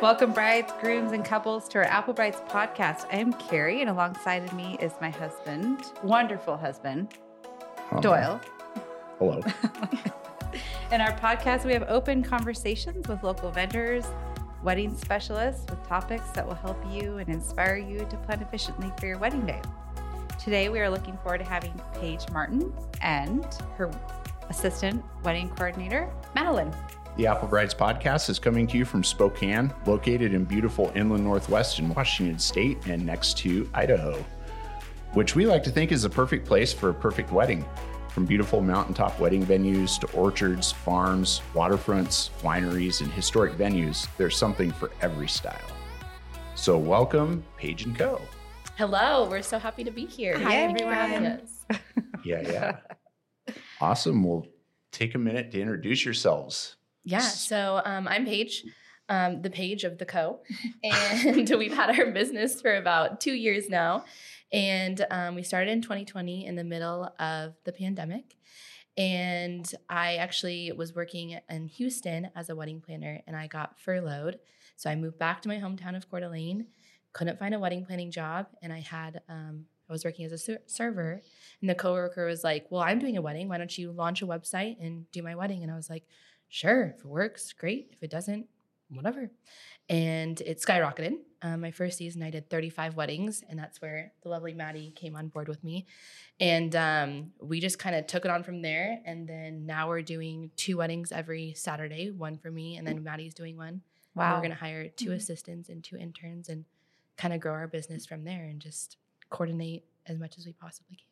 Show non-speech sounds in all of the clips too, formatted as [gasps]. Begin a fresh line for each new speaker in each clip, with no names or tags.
Welcome, brides, grooms, and couples to our Apple Brides podcast. I am Carrie, and alongside of me is my husband, wonderful husband,
Oh,
Doyle.
Hello. [laughs]
In our podcast, we have open conversations with local vendors, wedding specialists with topics that will help you and inspire you to plan efficiently for your wedding day. Today, we are looking forward to having Paige Martin and her assistant wedding coordinator, Madeline.
The Apple Brides podcast is coming to you from Spokane, located in beautiful inland northwest in Washington state and next to Idaho, which we like to think is the perfect place for a perfect wedding. From beautiful mountaintop wedding venues to orchards, farms, waterfronts, wineries, and historic venues, there's something for every style. So, welcome, Paige and Co.
Hello, we're so happy to be here.
Hi,
Thank
everyone.
having.
Yeah, yeah. [laughs] awesome. Well, take a minute to introduce yourselves.
Yeah, so um, I'm Paige, um, the Paige of the Co. [laughs] And we've had our business for about two years now. And um, we started in 2020 in the middle of the pandemic. And I actually was working in Houston as a wedding planner and I got furloughed. So I moved back to my hometown of Coeur d'Alene, couldn't find a wedding planning job. And I had, um, I was working as a ser- server. And the coworker was like, Well, I'm doing a wedding. Why don't you launch a website and do my wedding? And I was like, Sure, if it works, great. If it doesn't, whatever. And it skyrocketed. Um, my first season, I did 35 weddings, and that's where the lovely Maddie came on board with me. And um, we just kind of took it on from there. And then now we're doing two weddings every Saturday, one for me, and then Maddie's doing one. And
Wow.
we're going to hire 2
Mhm.
assistants and two interns and kind of grow our business from there and just coordinate as much as we possibly can.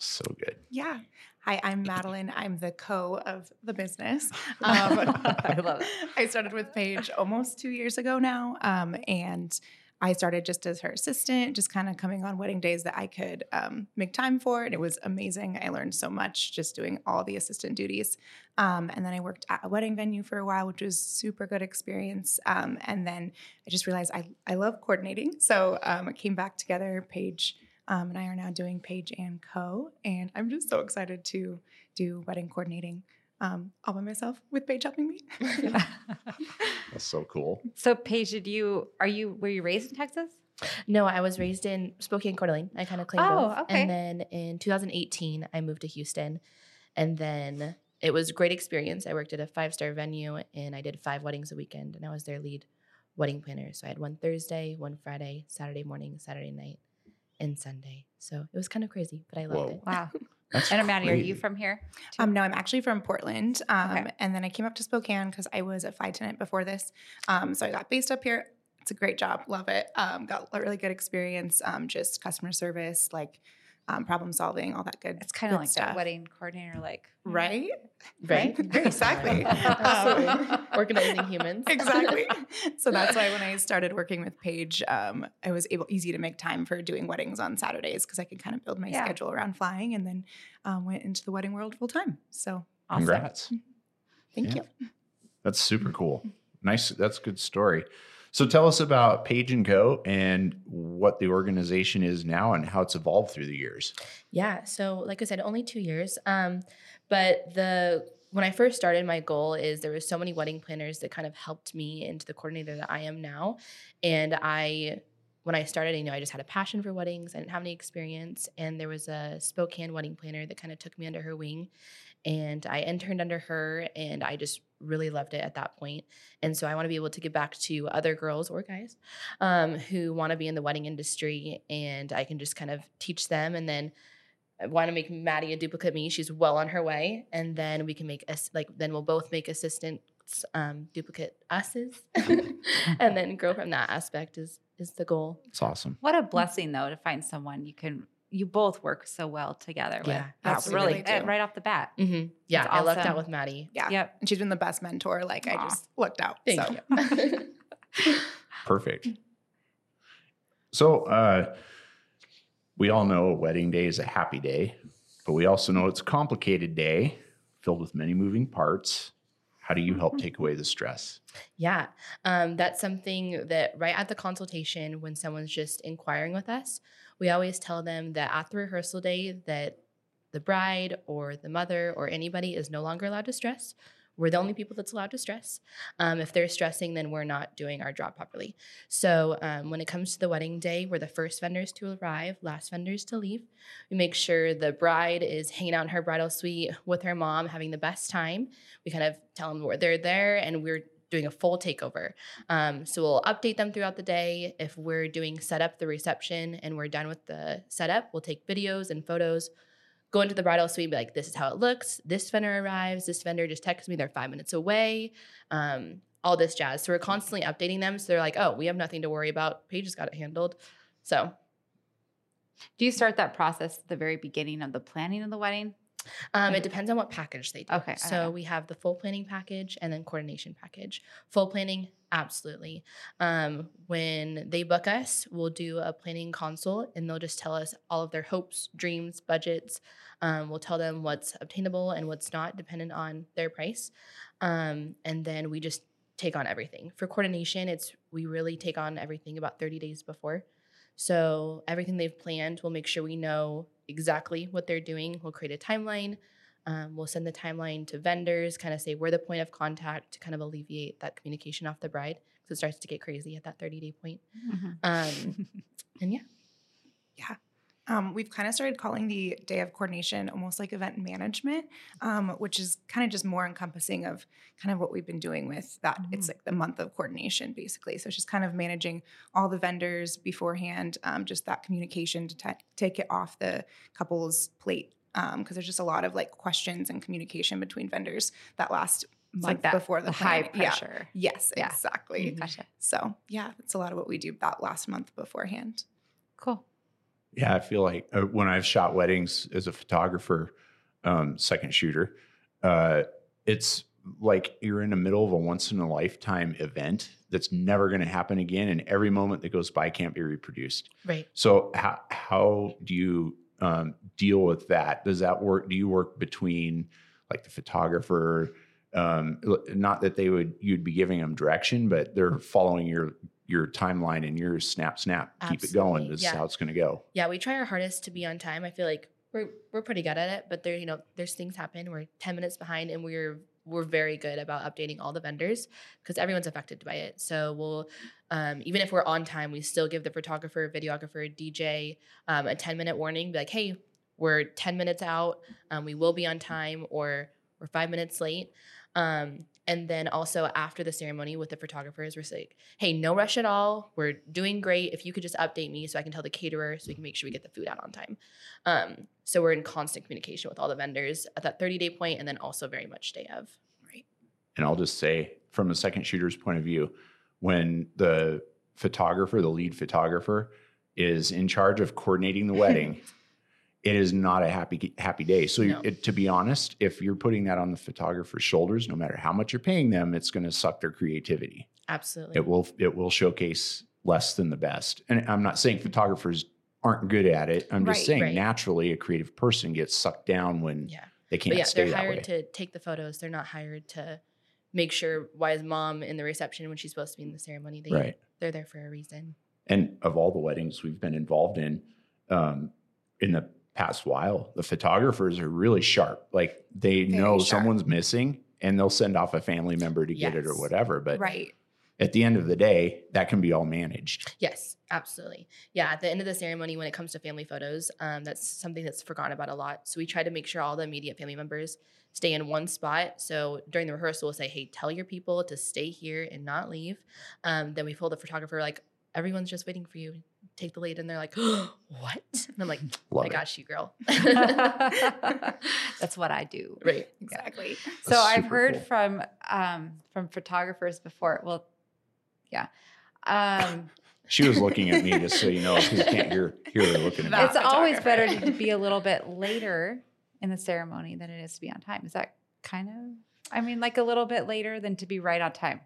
So good.
Yeah. Hi, I'm [laughs] Madeline. I'm the co of the business. [laughs] Um,
I love it. [laughs]
I started with Paige almost two years ago now. Um, and I started just as her assistant, just kind of coming on wedding days that I could um, make time for. And it was amazing. I learned so much just doing all the assistant duties. Um, and then I worked at a wedding venue for a while, which was super good experience. Um, and then I just realized I, I love coordinating. So um, it came back together. Paige um, and I are now doing Paige and Co. And I'm just so excited to do wedding coordinating um, all by myself with Paige helping me. [laughs]
That's so cool.
so, Paige, did you are you were you raised in Texas?
No, I was raised in Spokane, Coeur d'Alene. I kind of claimed
Oh,
both.
okay.
And then in 2018, I moved to Houston. And then it was a great experience. I worked at a five star venue and I did five weddings a weekend. And I was their lead wedding planner. So I had one Thursday, one Friday, Saturday morning, Saturday night, and Sunday. So it was kind of crazy, but I loved
Whoa.
it.
Wow. [laughs]
That's
And Maddie, are you from here?
Um, no, I'm actually from Portland. Um,
Okay.
And then I came up to Spokane because I was a flight attendant before this. Um, so I got based up here. It's a great job. Love it. Um, got a really good experience. Um, just customer service, like um, problem solving, all that good.
It's kind of like
stuff.
that wedding coordinator, like
Right?
Right? [laughs]
Exactly. [laughs]
Absolutely.
Um,
Organizing humans. [laughs]
exactly. So that's why when I started working with Paige, um, I was able easy to make time for doing weddings on Saturdays because I could kind of build my
Yeah.
schedule around flying, and then um, went into the wedding world full time. So
Awesome.
Congrats.
thank
Yeah.
you.
That's super cool. Nice. That's a good story. So tell us about Paige and Co. and what the organization is now and how it's evolved through the years.
Yeah. So, like I said, only two years. Um, but the when I first started, my goal is there was so many wedding planners that kind of helped me into the coordinator that I am now. And I, when I started, you know, I just had a passion for weddings. I didn't have any experience, and there was a Spokane wedding planner that kind of took me under her wing, and I interned under her, and I just really loved it at that point. And so I want to be able to give back to other girls or guys um, who want to be in the wedding industry, and I can just kind of teach them, and then I want to make Maddie a duplicate me. She's well on her way, and then we can make us like then we'll both make assistants um, duplicate us's, [laughs] and [laughs] then grow from that aspect is is the goal.
It's awesome.
What a blessing, though, to find someone you can you both work so well together with.
Yeah,
That's
we
really
really
right off the bat.
Mm-hmm. Yeah,
That's
I lucked out with Maddie.
Yeah.
Yep.
And she's been the best mentor. Like
Aw.
I just looked out.
Thank
so.
you. [laughs]
Perfect. So, uh, we all know a wedding day is a happy day, but we also know it's a complicated day filled with many moving parts. How do you help take away the stress?
Yeah, um, that's something that right at the consultation, when someone's just inquiring with us, we always tell them that at the rehearsal day that the bride or the mother or anybody is no longer allowed to stress. we're the only people that's allowed to stress. Um, if they're stressing, then we're not doing our job properly. So um, when it comes to the wedding day, we're the first vendors to arrive, last vendors to leave. We make sure the bride is hanging out in her bridal suite with her mom, having the best time. We kind of tell them they're there and we're doing a full takeover. Um, so we'll update them throughout the day. If we're doing setup, the reception, and we're done with the setup, we'll take videos and photos, go into the bridal suite, be like, this is how it looks. This vendor arrives. This vendor just texts me they're five minutes away. Um, all this jazz. So we're constantly updating them. So they're like, oh, we have nothing to worry about. Paige has got it handled. So
Do you start that process at the very beginning of the planning of the wedding?
Um, it depends on what package they do.
Okay,
So we have the full planning package and then coordination package. Full planning, absolutely. Um, when they book us, we'll do a planning consult and they'll just tell us all of their hopes, dreams, budgets. Um, we'll tell them what's obtainable and what's not, dependent on their price. Um, and then we just take on everything. For coordination, it's we really take on everything about 30 days before. So everything they've planned, we'll make sure we know exactly what they're doing. We'll create a timeline. Um, we'll send the timeline to vendors, kind of say we're the point of contact to kind of alleviate that communication off the bride because it starts to get crazy at that 30 day point. Um, and yeah. [laughs]
yeah, Um, we've kind of started calling the day of coordination almost like event management, um, which is kind of just more encompassing of kind of what we've been doing with that. It's like the month of coordination, basically. So it's just kind of managing all the vendors beforehand, um, just that communication to ta take it off the couple's plate. Because there's just a lot of like questions and communication between vendors that last
It's
month
like that
before the,
the high
planning. Yeah.
pressure.
Yes,
Yeah.
exactly.
Gotcha.
So yeah, that's a lot of what we do that last month beforehand.
Cool.
Yeah, I feel like uh, when I've shot weddings as a photographer, um, second shooter, uh, it's like you're in the middle of a once in a lifetime event that's never going to happen again, and every moment that goes by can't be reproduced.
right.
So how how do you um, deal with that? Does that work? Do you work between like the photographer? Um, not that they would you'd be giving them direction, but they're following your your timeline and your snap snap. Keep it going. This
yeah.
is how it's going to go.
Yeah, we try our hardest to be on time. I feel like we're we're pretty good at it, but there, you know, there's things happen. We're 10 minutes behind and we're we're very good about updating all the vendors because everyone's affected by it. So we'll um, even if we're on time, we still give the photographer, videographer, DJ um, a 10 minute warning, be like, hey, we're 10 minutes out, um, we will be on time, or we're five minutes late. Um, and then also after the ceremony with the photographers, we're like, hey, no rush at all. We're doing great. If you could just update me so I can tell the caterer so we can make sure we get the food out on time. Um, so we're in constant communication with all the vendors at that 30 day point and then also very much day of. Right.
And I'll just say, from a second shooter's point of view, when the photographer, the lead photographer, is in charge of coordinating the [laughs] wedding, it is not a happy happy day. So,
No.
it, to be honest, if you're putting that on the photographer's shoulders, no matter how much you're paying them, it's going to suck their creativity.
Absolutely.
It will it will showcase less than the best. And I'm not saying photographers aren't good at it. I'm just
Right,
saying
right.
naturally a creative person gets sucked down when
Yeah.
they can't
yeah,
stay
they're hired to take the photos. They're not hired to make sure why is mom in the reception when she's supposed to be in the ceremony. They,
right.
They're there for a reason.
and of all the weddings we've been involved in um, in the past while the photographers are really sharp like they
Very
know
sharp.
someone's missing and they'll send off a family member to get it or whatever but
right.
at the end of the day that can be all managed
Yes, absolutely. Yeah, at the end of the ceremony, when it comes to family photos, um, that's something that's forgotten about a lot. So we try to make sure all the immediate family members stay in one spot. So during the rehearsal, we'll say, "Hey, tell your people to stay here and not leave." Um, then we pull the photographer like, "Everyone's just waiting for you. Take the lead," and they're like, [gasps] "What?" And I'm like, [laughs]
Love
"I
it.
got you, girl." [laughs] [laughs]
That's what I do.
right.
Exactly.
So I've heard
cool.
from um, from photographers before. Well, yeah. Um,
she was looking at me just so you know because you can't hear hear her looking at me
That
it's always better to be a little bit later in the ceremony than it is to be on time. Is that kind of? I mean, like a little bit later than to be right on time.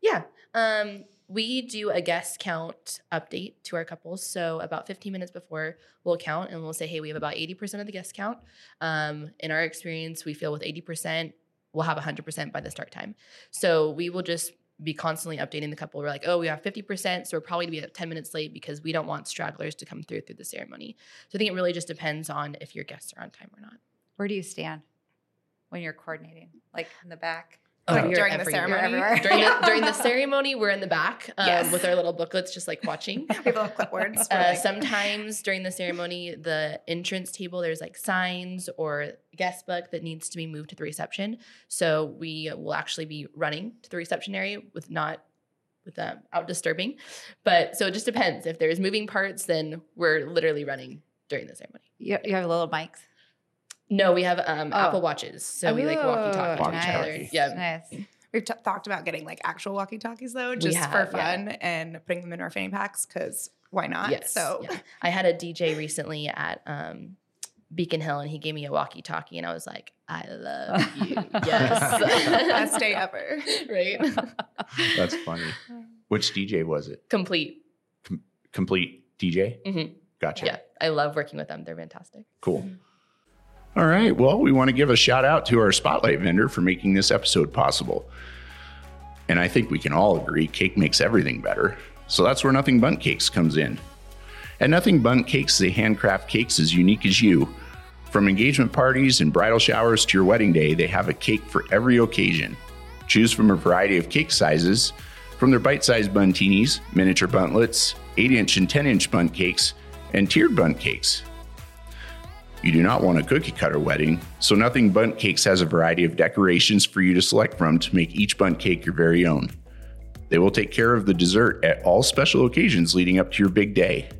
Yeah. Um, we do a guest count update to our couples. So about 15 minutes before we'll count and we'll say, hey, we have about 80% of the guest count. Um, in our experience, we feel with 80%, we'll have 100% by the start time. So we will just be constantly updating the couple. We're like, oh, we have 50%, so we're probably to be 10 minutes late because we don't want stragglers to come through through the ceremony. So I think it really just depends on if your guests are on time or not.
Where do you stand when you're coordinating? Like in the back?
Oh,
like
you're
during the ceremony.
You're [laughs]
during the during the ceremony, we're in the back um,
Yes.
with our little booklets, just like watching.
we have little clipboards.
Uh,
like-
sometimes during the ceremony, the entrance table, there's like signs or guest book that needs to be moved to the reception. So we will actually be running to the reception area with not with them out disturbing. But so it just depends. If there's moving parts, then we're literally running during the ceremony.
You, you have little mics.
No, we have um,
Oh.
Apple Watches, so we like walkie talkie
Oh,
to each other. Yeah,
Nice.
We've t- talked about getting like actual walkie talkies though, just
have,
for
yeah.
fun and putting them in our fanny packs because why not?
Yes.
So
yeah. I had a DJ recently at um, Beacon Hill, and he gave me a walkie-talkie, and I was like, "I love you." [laughs] yes. [laughs]
best day ever.
right?
That's funny. Which DJ was it?
Complete.
Complete DJ?
Mhm.
Gotcha.
Yeah, I love working with them. They're fantastic.
Cool. All right. Well, we want to give a shout out to our spotlight vendor for making this episode possible. And I think we can all agree cake makes everything better. So that's where Nothing Bundt Cakes comes in. At Nothing Bundt Cakes, they handcraft cakes as unique as you. From engagement parties and bridal showers to your wedding day, they have a cake for every occasion. Choose from a variety of cake sizes, from their bite sized Bundtinis, miniature Bundtlets, 8 inch and 10 inch Bundt cakes, and tiered Bundt cakes. You do not want a cookie cutter wedding, so Nothing Bundt Cakes has a variety of decorations for you to select from to make each Bundt cake your very own. They will take care of the dessert at all special occasions leading up to your big day.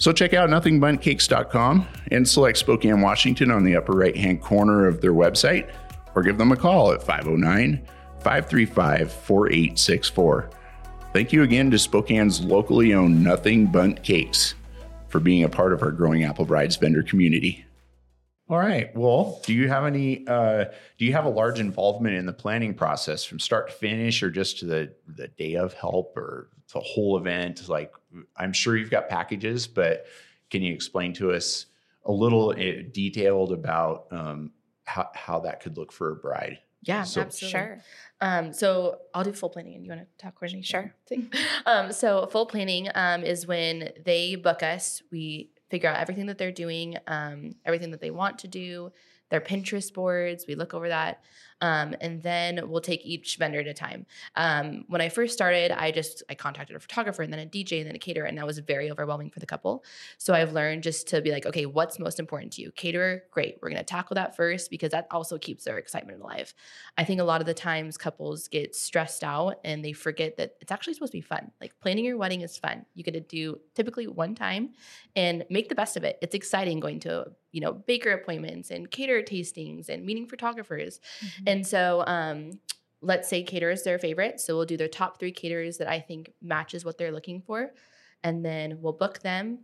So check out nothingbundtcakes.com and select Spokane, Washington on the upper right hand corner of their website, or give them a call at 509 535 4864. Thank you again to Spokane's locally owned Nothing Bundt Cakes for being a part of our growing Apple Brides vendor community. All right. Well, do you have any? Uh, do you have a large involvement in the planning process from start to finish, or just to the the day of help, or the whole event? Like, I'm sure you've got packages, but can you explain to us a little uh, detailed about um, how how that could look for a bride?
Yeah,
So-
absolutely.
Sure.
Um, so I'll do full planning, and you want to talk coordination?
Sure. [laughs]
Um, so full planning um, is when they book us. We figure out everything that they're doing, um, everything that they want to do, their Pinterest boards. We look over that, um, and then we'll take each vendor at a time. Um, when I first started, I just I contacted a photographer and then a DJ and then a caterer, and that was very overwhelming for the couple. So I've learned just to be like, okay, what's most important to you? Caterer, great. We're gonna tackle that first because that also keeps their excitement alive. I think a lot of the times couples get stressed out and they forget that it's actually supposed to be fun. Like planning your wedding is fun. You get to do typically one time and make the best of it. It's exciting going to, you know, baker appointments and caterer tastings and meeting photographers. And so um let's say caterer is their favorite. So we'll do their top three caterers that I think matches what they're looking for. And then we'll book them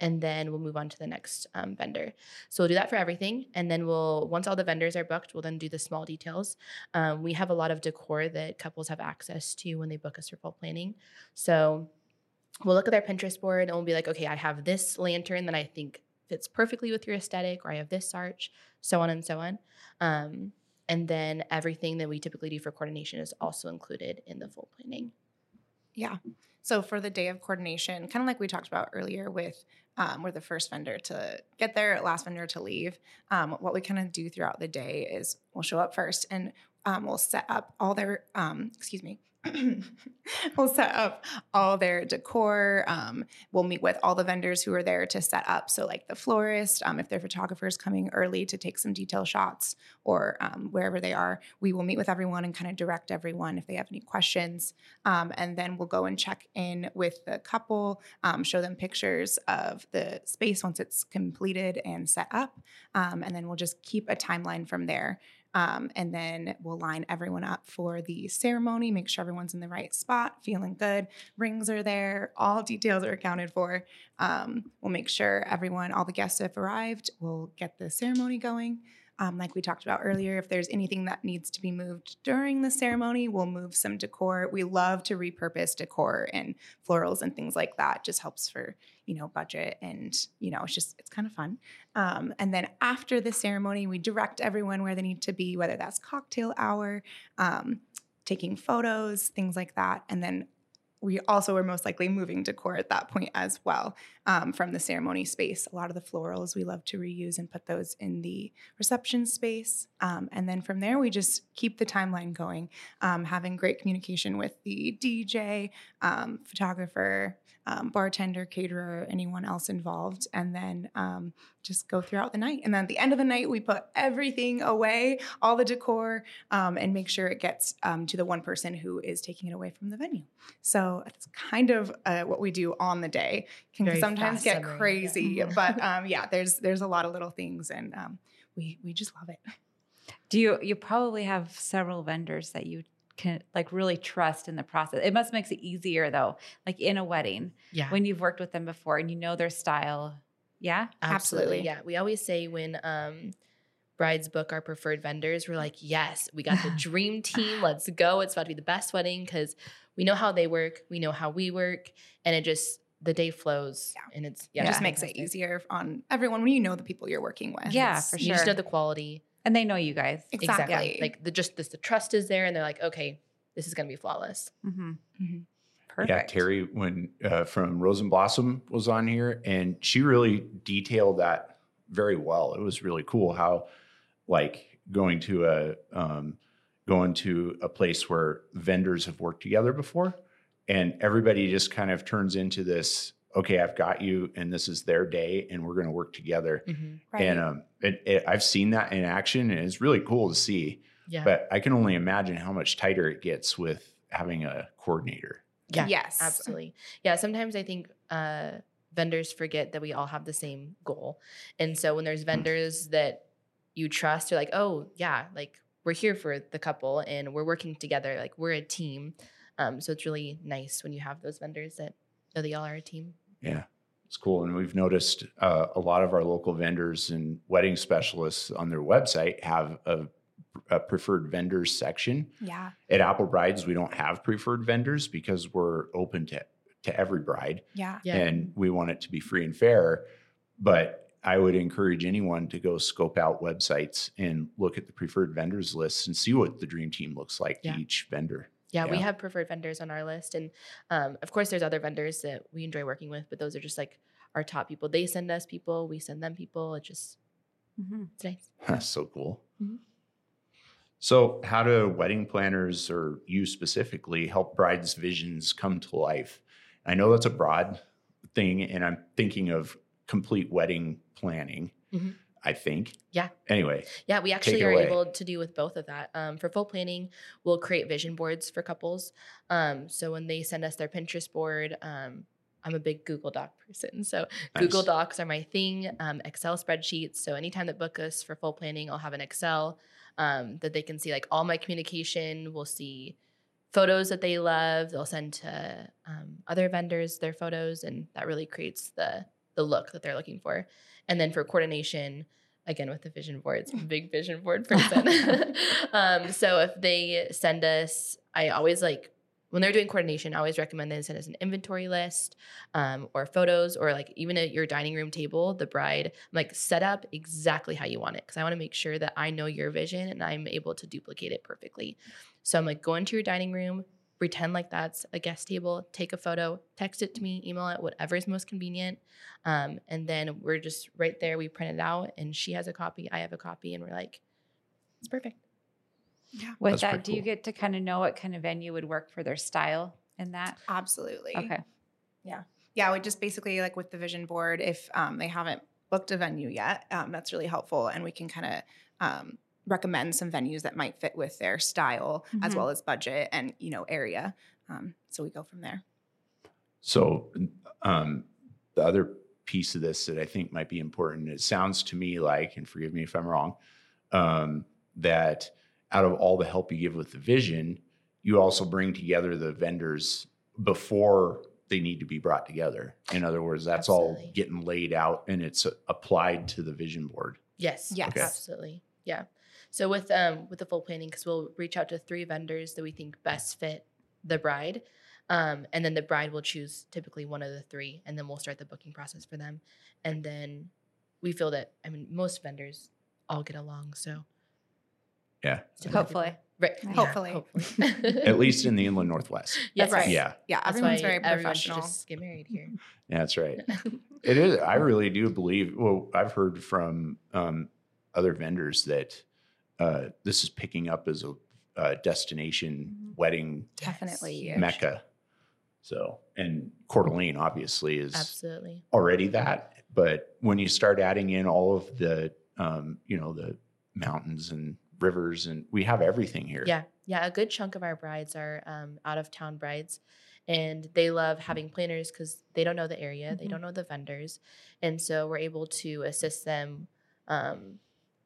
and then we'll move on to the next um, vendor. So we'll do that for everything, and then we'll once all the vendors are booked, we'll then do the small details. Um, we have a lot of decor that couples have access to when they book us for full planning. So we'll look at their Pinterest board and we'll be like, okay, I have this lantern that I think fits perfectly with your aesthetic, or I have this arch, so on and so on. Um, and then everything that we typically do for coordination is also included in the full planning.
Yeah. So for the day of coordination, kind of like we talked about earlier with um, we're the first vendor to get there, last vendor to leave. Um, what we kind of do throughout the day is we'll show up first and um, we'll set up all their, um, excuse me, [laughs] we'll set up all their decor. Um, we'll meet with all the vendors who are there to set up. So, like the florist, um, if their photographer's coming early to take some detail shots or um, wherever they are, we will meet with everyone and kind of direct everyone if they have any questions. Um, and then we'll go and check in with the couple, um, show them pictures of the space once it's completed and set up. Um, and then we'll just keep a timeline from there. Um, and then we'll line everyone up for the ceremony, make sure everyone's in the right spot, feeling good. Rings are there, all details are accounted for. Um, we'll make sure everyone, all the guests have arrived. We'll get the ceremony going. Um, like we talked about earlier, if there's anything that needs to be moved during the ceremony, we'll move some decor. We love to repurpose decor and florals and things like that. Just helps for you know budget and you know it's just it's kind of fun. Um, and then after the ceremony, we direct everyone where they need to be, whether that's cocktail hour, um, taking photos, things like that. And then we also were most likely moving decor at that point as well um, from the ceremony space. A lot of the florals we love to reuse and put those in the reception space. Um, and then from there, we just keep the timeline going, um, having great communication with the DJ, um, photographer, um, bartender, caterer, anyone else involved, and then um, just go throughout the night. And then at the end of the night, we put everything away, all the decor, um, and make sure it gets um, to the one person who is taking it away from the venue. So it's kind of uh, what we do on the day. Can
Very
sometimes get
summary, yeah.
crazy, but um, yeah, there's there's a lot of little things, and um, we we just love it.
Do you you probably have several vendors that you can like really trust in the process? It must makes it easier though, like in a wedding
Yeah.
when you've worked with them before and you know their style. Yeah.
Absolutely.
Absolutely.
Yeah. We always say when um, brides book our preferred vendors, we're like, yes, we got the [laughs] dream team. Let's go. It's about to be the best wedding because we know how they work, we know how we work, and it just the day flows
Yeah.
and it's
it
yeah,
just makes it easier on everyone when you know the people you're working with.
Yeah,
It's-
for sure.
You just know the quality.
And they know you guys.
Exactly.
Like the just this the trust is there and they're like, okay, this is gonna be flawless.
Mm-hmm.
Mhm.
Perfect.
Yeah, Terry, when uh, from Rose and Blossom was on here, and she really detailed that very well. It was really cool how, like, going to a um, going to a place where vendors have worked together before, and everybody just kind of turns into this. Okay, I've got you, and this is their day, and we're going to work together.
Right.
And um, it, it, I've seen that in action, and it's really cool to see.
Yeah.
But I can only imagine how much tighter it gets with having a coordinator.
Yeah.
yes,
Absolutely. Yeah. Sometimes I think uh, vendors forget that we all have the same goal. And so when there's vendors that you trust, you're like, oh, yeah, like we're here for the couple and we're working together. Like we're a team. Um, so it's really nice when you have those vendors that know that y'all are a team.
Yeah, it's cool. And we've noticed uh, a lot of our local vendors and wedding specialists on their website have a, a preferred vendors section.
Yeah.
At Apple Brides, we don't have preferred vendors because we're open to, to every bride
Yeah.
Yeah.
and we want it to be free and fair. But I would encourage anyone to go scope out websites and look at the preferred vendors lists and see what the dream team looks like
Yeah.
to each vendor.
Yeah, we have preferred vendors on our list, and um, of course, there's other vendors that we enjoy working with, but those are just like our top people. They send us people, we send them people. It just
Mm-hmm.
it's nice.
That's [laughs] so cool.
Mhm.
So, how do wedding planners or you specifically help brides' visions come to life? I know that's a broad thing, and I'm thinking of complete wedding planning.
Mhm.
I think.
Yeah.
Anyway,
Yeah, we actually are
away.
able to do with both of that. Um, for full planning, we'll create vision boards for couples. Um, so when they send us their Pinterest board, um, I'm a big Google Doc person. So Google Docs are my thing. Um, Excel spreadsheets. So anytime that book us for full planning, I'll have an Excel um, that they can see like all my communication. We'll see photos that they love. They'll send to um, other vendors their photos, and that really creates the the look that they're looking for. And then for coordination, again with the vision boards, [laughs] big vision board person. [laughs] [laughs] um, so if they send us, I always like when they're doing coordination, I always recommend they send us an inventory list um, or photos or like even at your dining room table, the bride, like set up exactly how you want it because I want to make sure that I know your vision and I'm able to duplicate it perfectly. So I'm like, go into your dining room, pretend like that's a guest table, take a photo, text it to me, email it, whatever is most convenient. Um, and then we're just right there. We print it out, and she has a copy, I have a copy, and we're like, it's perfect.
With
That's
that,
pretty
do you get to kind of know what kind of venue would work for their style in that?
Absolutely.
Okay.
Yeah, Yeah. we just basically like with the vision board, if um, they haven't booked a venue yet, um, that's really helpful, and we can kind of um, recommend some venues that might fit with their style as
Mhm.
well as budget and you know area. Um, so we go from there.
So, um, the other piece of this that I think might be important, it sounds to me like, and forgive me if I'm wrong, um, that out of all the help you give with the vision, you also bring together the vendors before they need to be brought together. In other words, that's all getting laid out and it's applied to the vision board.
Yes.
Yes.
Okay.
Absolutely. Yeah. So with um with the full planning, because we'll reach out to three vendors that we think best fit the bride. Um, and then the bride will choose typically one of the three, and then we'll start the booking process for them. And then we feel that I mean most vendors all get along, so
Yeah.
Hopefully.
Right.
Yeah.
Hopefully.
Hopefully. [laughs]
At least in the inland northwest.
yes.
right.
Yeah,
Yeah,
That's
everyone's
why
very
everyone
professional.
just get married here.
that's right. [laughs] It is. I really do believe. Well, I've heard from um, other vendors that uh, this is picking up as a, uh destination
Mhm.
wedding
Definitely.
Yes.
mecca. So, and Coeur d'Alene obviously is
Absolutely.
already that. But when you start adding in all of the, um, you know, the mountains and rivers, and we have everything here.
Yeah, yeah. A good chunk of our brides are um, out of town brides, and they love having planners because they don't know the area, they
Mhm.
don't know the vendors, and so we're able to assist them um,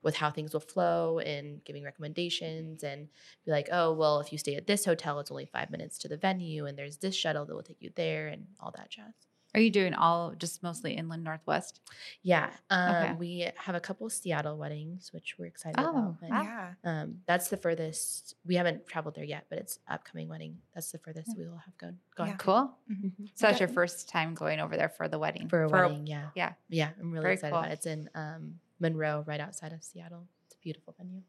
with how things will flow and giving recommendations and be like, oh, well, if you stay at this hotel, it's only five minutes to the venue, and there's this shuttle that will take you there, and all that jazz.
Are you doing all just mostly inland northwest?
Yeah, um,
Okay.
we have a couple Seattle weddings, which we're excited
Oh,
about. but-
wow.
Yeah.
Um, that's the furthest. We haven't traveled there yet, but it's upcoming wedding. That's the furthest
Yeah.
we will have gone. gone.
Yeah.
Cool.
Mhm.
So that's your first time going over there for the wedding.
For a wedding, yeah,
yeah.
yeah. I'm really
Very
excited
cool.
about it. It's in um, Monroe, right outside of Seattle. It's a beautiful venue.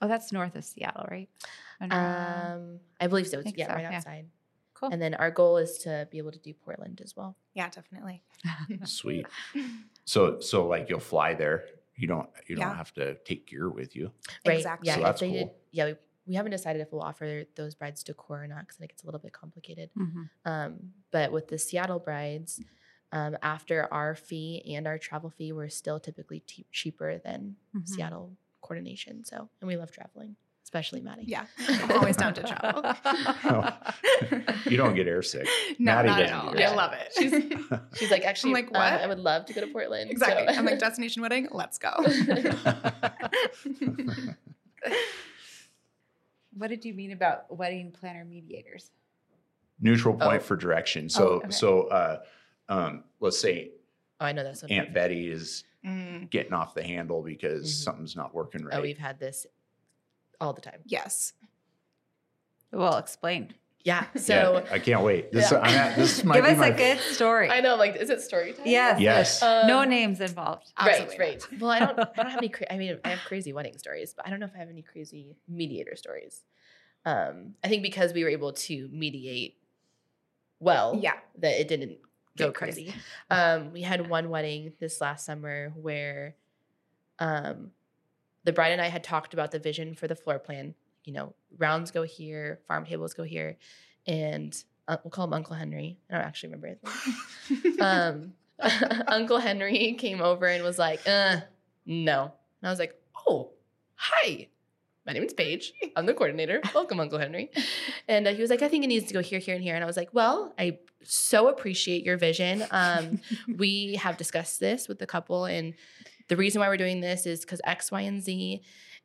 Oh, that's north of Seattle, right?
Um, I believe so. It's, yeah,
so,
right
yeah.
Outside.
cool.
And then our goal is to be able to do Portland as well.
Yeah, definitely. [laughs]
Sweet. [laughs] So, so like you'll fly there. You don't. You don't
Yeah.
have to take gear with you.
Right.
Exactly.
Yeah.
So that's
they did,
cool.
yeah. We, we haven't decided if we'll offer those brides decor or not because I think it's a little bit complicated.
Mhm.
Um, but with the Seattle brides, um, after our fee and our travel fee, we're still typically te- cheaper than
Mhm.
Seattle coordination. So, and we love traveling, especially Maddie.
Yeah. I'm always down to travel. [laughs]
You don't get airsick.
No,
Maddie
not at
doesn't
all.
do
I love it.
She's- She's like, actually,
like,
um,
what?
I would love to go to Portland. so-
exactly. I'm like, [laughs] destination wedding, let's go. [laughs]
What did you mean about wedding planner mediators?
Neutral point
Oh.
for direction. So,
okay.
so uh, um, let's say
oh, I know that's
Aunt Betty is
Mm,
getting off the handle because
Mhm.
something's not working right.
Oh, we've had this all the time.
yes.
Well, explain.
Yeah. [laughs]
Yeah,
So
I can't wait. This
Yeah.
I'm at, this [laughs] might
Give
be
us
my
a good story.
I know, like, is it story time?
Yes.
Yes.
Um,
no names involved.
Absolutely
Right,
not.
right. [laughs] Well, I don't, I don't have any. Cra- I mean, I have crazy wedding stories, but I don't know if I have any crazy mediator stories. Um, I think because we were able to mediate well,
Yeah.
that it didn't go
Get crazy.
crazy. Um, we had one wedding this last summer where, um, the bride and I had talked about the vision for the floor plan. You know, rounds go here, farm tables go here, and uh, we'll call him Uncle Henry. I don't actually remember his name [laughs] um, [laughs] Uncle Henry came over and was like, uh, no. And I was like, oh, hi. My name is Paige. I'm the coordinator. Welcome, Uncle Henry. And uh, he was like, I think it needs to go here, here, and here. And I was like, well, I so appreciate your vision. Um, [laughs] we have discussed this with the couple, and the reason why we're doing this is because X, Y, and Z,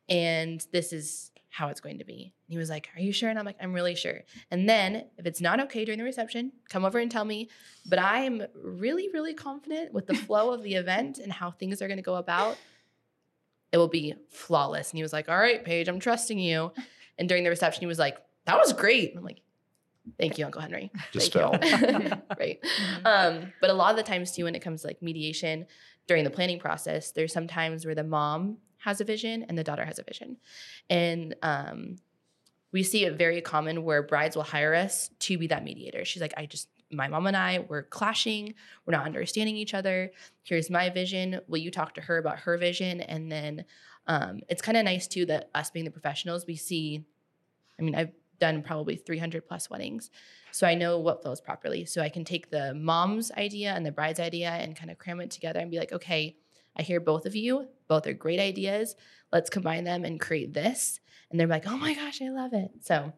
and this is how it's going to be. And he was like, Are you sure? And I'm like, I'm really sure. And then if it's not okay during the reception, come over and tell me. But I'm really, really confident with the [laughs] flow of the event and how things are going to go about. It will be flawless. And he was like, All right, Paige, I'm trusting you. And during the reception, he was like, That was great. And I'm like, Thank you, Uncle Henry.
Just
Thank you."
fell. [laughs]
right. [laughs] Um, but a lot of the times too, when it comes to like mediation during the planning process, there's some times where the mom has a vision and the daughter has a vision, and um, we see it very common where brides will hire us to be that mediator. She's like, I just my mom and I we're clashing, we're not understanding each other. Here's my vision. Will you talk to her about her vision? And then um, it's kind of nice too that us being the professionals, we see. I mean, I've done probably 300 plus weddings. So I know what flows properly. So I can take the mom's idea and the bride's idea and kind of cram it together and be like, okay, I hear both of you. Both are great ideas. Let's combine them and create this. And they're like, oh my gosh, I love it. So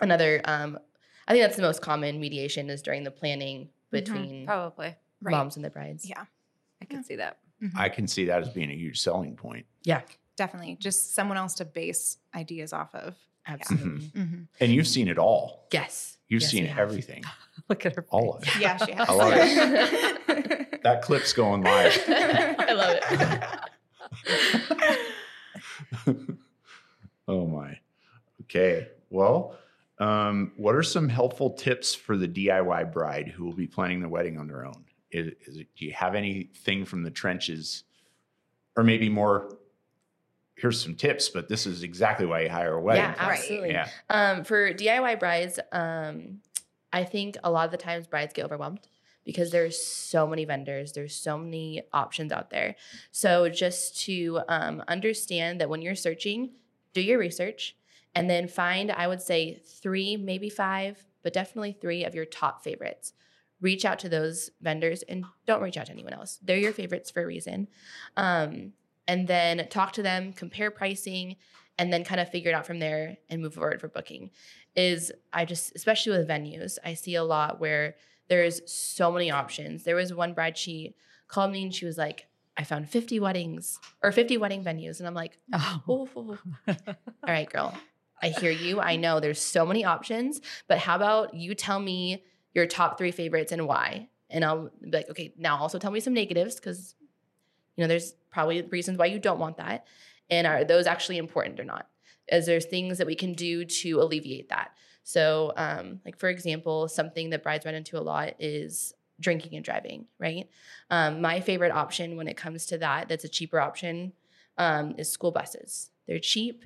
another, um, I think that's the most common mediation is during the planning between
Probably.
Right.
moms and the brides.
Yeah.
I can see that.
I can see that as being a huge selling point.
Yeah, definitely. Just someone else to base ideas off of.
Absolutely.
Mhm.
And you've seen it all.
Yes.
You've
Yes,
seen everything. [laughs]
Look at her.
All of it.
Yeah, she has. [laughs]
I love
it.
That clip's going live. [laughs]
I love it.
oh my. Okay. Well, um, what are some helpful tips for the DIY bride who will be planning their wedding on their own? Is, is it, do you have anything from the trenches, or maybe more here's some tips, but this is exactly why you hire a wedding.
Yeah,
planner.
absolutely.
Yeah.
Um, for DIY brides, um, I think a lot of the times brides get overwhelmed because there's so many vendors, there's so many options out there. So just to um, understand that when you're searching, do your research and then find, I would say, three, maybe five, but definitely three of your top favorites. Reach out to those vendors and don't reach out to anyone else. They're your favorites for a reason. Um, and then talk to them, compare pricing, and then kind of figure it out from there and move forward for booking. Is I just, especially with venues, I see a lot where there's so many options. There was one bride, she called me and she was like, I found 50 weddings or 50 wedding venues. And I'm like,
Oh.
oh, [laughs] all right, girl, I hear you. I know there's so many options, but how about you tell me your top three favorites and why? And I'll be like, okay, now also tell me some negatives because, you know, there's probably reasons why you don't want that. And are those actually important or not? Is there things that we can do to alleviate that? So, um, like for example, something that brides run into a lot is drinking and driving, right? Um, my favorite option when it comes to that, that's a cheaper option, um, is school buses. They're cheap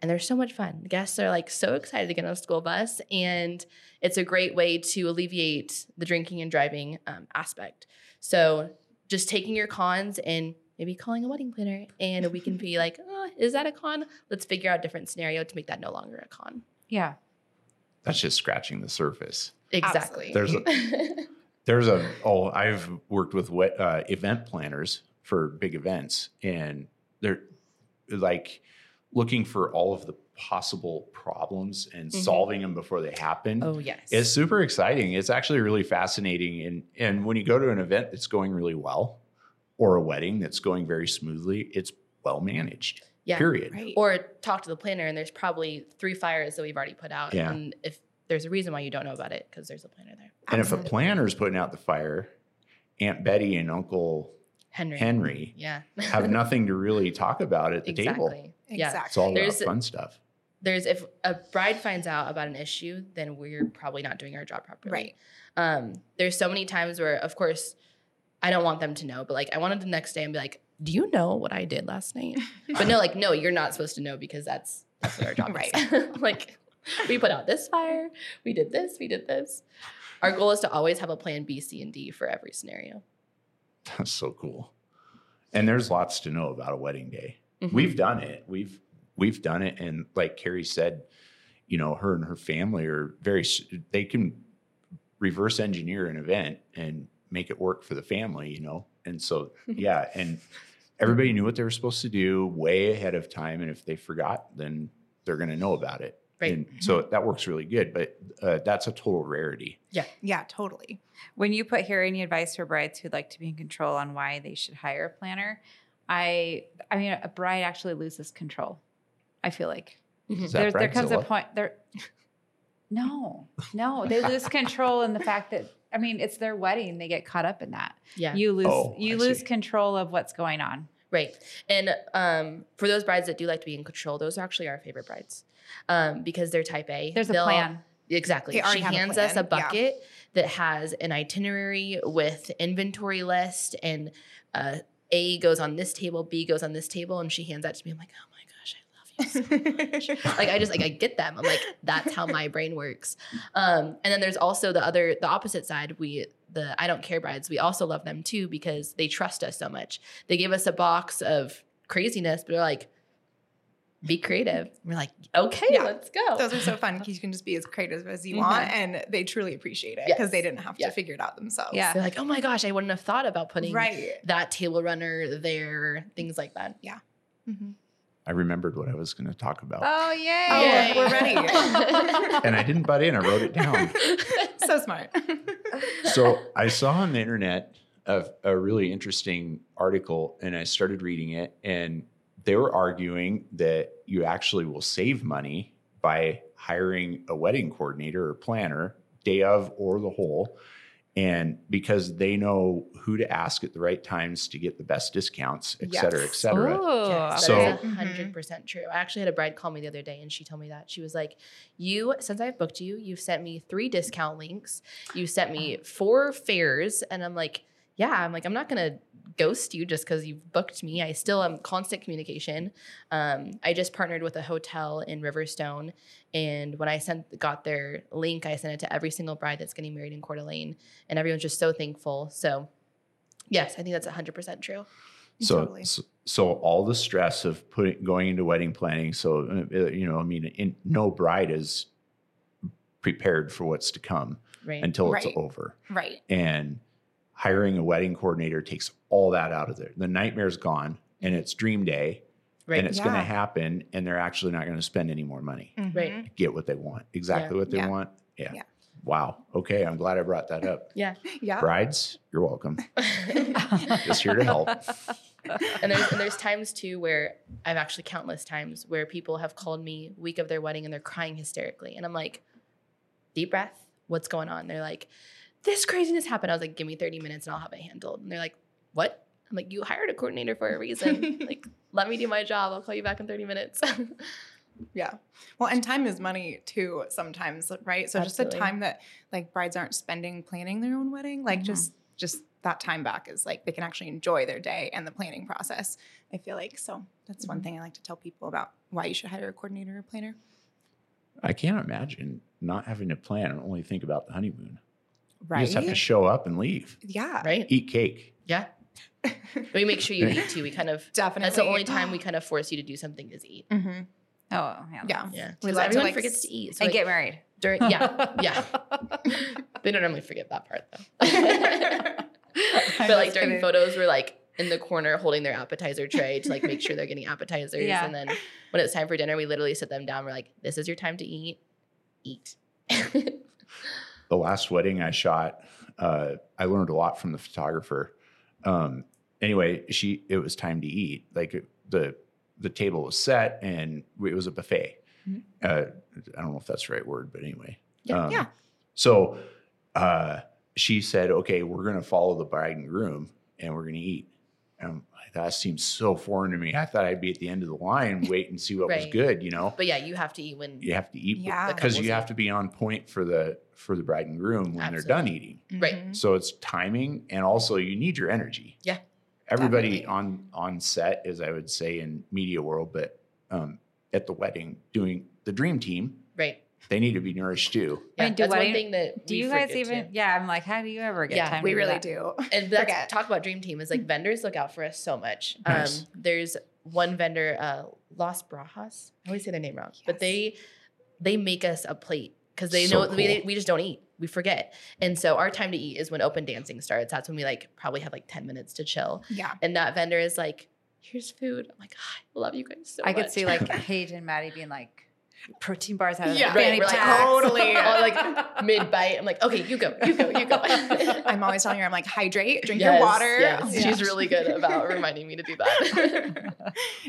and they're so much fun. Guests are like so excited to get on a school bus, and it's a great way to alleviate the drinking and driving um, aspect. So, just taking your cons and maybe calling a wedding planner, and we can be [laughs] like, oh, is that a con? Let's figure out a different scenario to make that no longer a con.
Yeah.
That's just scratching the surface.
Exactly.
There's a, [laughs] there's a oh I've worked with wet, uh, event planners for big events, and they're like looking for all of the possible problems and
Mhm.
solving them before they happen.
oh yes.
It's super exciting. It's actually really fascinating. And and when you go to an event that's going really well, or a wedding that's going very smoothly, it's well managed.
Yeah.
Period.
Right.
or talk to the planner and there's probably three fires that we've already put out
Yeah.
and if there's a reason why you don't know about it because there's a planner there
And if a
Absolutely.
planner's putting out the fire, Aunt Betty and Uncle
henry
Henry
yeah
have [laughs] nothing to really talk about at the table.
exactly yeah
It's all about fun stuff.
There's if a bride finds out about an issue then we're probably not doing our job properly
Right.
um there's so many times where of course i don't want them to know but like i wanted the next day and be like do you know what i did last night [laughs] but no like no you're not supposed to know because that's that's what our job is [laughs] like we put out this fire we did this we did this our goal is to always have a plan b c and d for every scenario
That's so cool. And there's lots to know about a wedding day.
Mhm.
We've done it. We've we've done it, and like Carrie said, you know, her and her family are very. They can reverse engineer an event and make it work for the family. You know, and so [laughs] yeah, and everybody knew what they were supposed to do way ahead of time, and if they forgot, then they're going to know about it.
Right.
And so that works really good, but uh, that's a total rarity.
Yeah. Yeah, totally.
When you put here any advice for brides who'd like to be in control on why they should hire a planner, I I mean a bride actually loses control. I feel like
Mhm.
There, there comes a point there. No, no, they lose control in the fact that I mean it's their wedding. They get caught up in that.
yeah
You lose
Oh,
you
I
lose
see.
control of what's going on.
Right. And um, for those brides that do like to be in control, those are actually our favorite brides um, because they're type A.
There's a
They'll-
plan.
Exactly. She
have a
hands us a
plan, yeah.
bucket that has an itinerary with inventory list and uh, A goes on this table, B goes on this table, and she hands that to me. I'm like, oh my gosh, I love you so [laughs] like I just like I get them. I'm like that's how my brain works. Um, and then there's also the other the opposite side. We the I don't care brides. We also love them too because they trust us so much. They give us a box of craziness, but they're like, be creative. We're like, okay,
Yeah.
let's go.
Those are so fun because [laughs] you can just be as creative as you
Mhm.
want, and they truly appreciate it because they didn't have
Yeah.
to figure it out themselves.
Yeah.
They're like, oh my gosh, I wouldn't have thought about putting
Right.
that table runner there, things like that. Yeah.
Mhm.
I remembered what I was going to talk about,
Oh yay!
Oh,
Yay.
we're ready. [laughs]
and I didn't butt in. I wrote it down. [laughs]
so smart.
so I saw on the internet a, a really interesting article and I started reading it and they were arguing that you actually will save money by hiring a wedding coordinator or planner day of or the whole and because they know who to ask at the right times to get the best discounts et cetera et cetera.
Oh,
Yes, that
So-
is hundred mm-hmm. percent true. I actually had a bride call me the other day, and she told me that. She was like, "You, since I've booked you, you've sent me three discount links. You sent me four fares, and I'm like, yeah, I'm like, I'm not gonna ghost you just because you've booked me. I still am constant communication. Um, I just partnered with a hotel in Riverstone, and when I sent got their link, I sent it to every single bride that's getting married in Coeur d'Alene, and everyone's just so thankful. So, yes, I think that's hundred percent true.
So,
Totally.
so, so all the stress of putting going into wedding planning. So, uh, you know, I mean, in, no bride is prepared for what's to come
Right.
until
Right.
it's over.
Right.
And hiring a wedding coordinator takes all that out of there. The nightmare's gone, and it's dream day,
right.
and it's going to happen, and they're actually not going to spend any more money.
Right.
Mhm.
Get what they want, exactly what they
Yeah.
want. Yeah.
Yeah.
Wow. Okay, I'm glad I brought that up.
yeah.
Yeah.
Brides, you're welcome. [laughs] Just here to help.
and there's and there's times too where I've actually countless times where people have called me week of their wedding and they're crying hysterically, and I'm like, deep breath, what's going on? They're like, this craziness happened. I was like, give me 30 minutes and I'll have it handled. And they're like, what? I'm like, you hired a coordinator for a reason. [laughs] like, let me do my job. I'll call you back in 30 minutes. [laughs]
Yeah. Well, and time is money too sometimes, right? So just the time that like brides aren't spending planning their own wedding, like
Mhm.
just just that time back is like they can actually enjoy their day and the planning process. I feel like so that's one
Mhm.
thing I like to tell people about why you should hire a coordinator or planner.
I can't imagine not having to plan and only think about the honeymoon.
Right.
You just have to show up and leave.
yeah.
right?
Eat cake.
Yeah. [laughs] We make sure you eat too. We kind of,
Definitely.
that's the only time we [gasps] kind of force you to do something is eat.
Mm-hmm.
Oh, yeah.
Yeah.
Yeah.
We
Because
love to,
everyone
like,
forgets to eat. So
And
like,
get married.
during, [laughs] yeah. Yeah. they don't normally forget that part though. [laughs] but like during photos, we're like in the corner holding their appetizer tray to like make sure they're getting appetizers.
Yeah.
And then when it's time for dinner, we literally sit them down. We're like, "This is your time to eat. Eat."
The last wedding I shot, uh, I learned a lot from the photographer. Um, anyway, she it was time to eat. Like it- the the table was set and it was a buffet.
Mhm.
Uh, I don't know if that's the right word, but anyway.
Yeah.
Um,
Yeah.
So uh, she said, "Okay, we're going to follow the bride and groom, and we're going to eat." And that seems so foreign to me. I thought I'd be at the end of the line, [laughs] wait and see what was good. You know,
but yeah, you have to eat when.
you have to eat
Yeah.
because you have to be on point for the for the bride and groom when they're done eating.
Right.
Mhm.
So it's timing, and also you need your energy.
Yeah.
Everybody
Definitely.
on on set, as I would say in media world, but um, at the wedding, doing the dream team,
Right.
They need to be nourished too.
I
Yeah,
mean, do
that's one
wedding-
thing that
Do
we
you guys even?
too.
Yeah, I'm like, how do you ever get
Yeah,
time?
We
to do
really
that?
do. [laughs]
And that's
Forget.
talk about dream team is like vendors look out for us so much.
Nice.
Um, there's one vendor, uh, Las Brajas. I always say their name wrong, but they they make us a plate because they
So
know we,
cool.
we just don't eat. We forget, and so our time to eat is when open dancing starts. That's when we like probably have like ten minutes to chill,
Yeah.
and that vendor is like, "Here's food." I'm like, "Ah, "I love you guys so
I
much."
could see like [laughs] Paige and Maddie being like, protein bars out of
Yeah.
Right, like,
totally. [laughs]
like mid bite. I'm like, "Okay, you go, you go, you go." [laughs]
I'm always telling her, I'm like, hydrate, drink
Yes,
your water.
Yes,
Yeah. [laughs]
she's really good about reminding me to do that.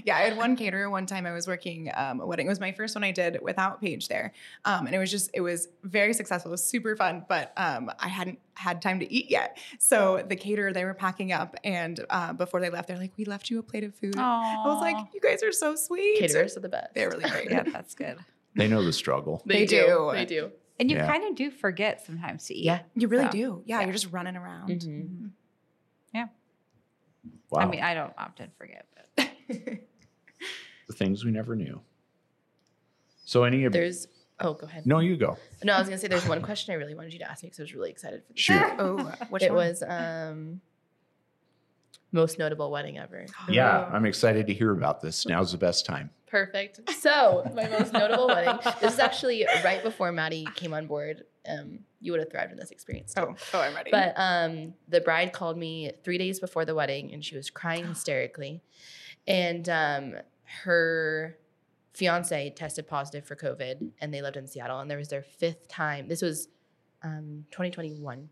yeah, I had one caterer one time I was working um, a wedding. It was my first one I did without Paige there. Um, and it was just, it was very successful. It was super fun, but um, I hadn't had time to eat yet. So the caterer, they were packing up. And uh, before they left, they're like, we left you a plate of food. I was like, you guys are so sweet.
Caterers are the best.
They're really great.
yeah, that's good.
They know the struggle.
They do.
They do.
And you
Yeah.
kind of do forget sometimes to eat.
Yeah.
You really
So,
do. Yeah,
yeah.
you're just running around.
Mhm.
Wow,
I mean, I don't often forget, but [laughs]
the things we never knew. So any of
There's. Oh, go ahead.
no, you go.
No, I was gonna say there's one question I really wanted you to ask me because I was really excited for this.
Shoot.
oh, [laughs] which
it
one?
was um most notable wedding ever.
Yeah, I'm excited to hear about this. Now's the best time.
Perfect. So my most notable wedding. This is actually right before Maddie came on board. Um, you would have thrived in this experience. Too.
Oh, oh, I'm ready.
But um, the bride called me three days before the wedding, and she was crying hysterically. And um, her fiance tested positive for COVID, and they lived in Seattle, and there was their fifth time. This was um, 2021,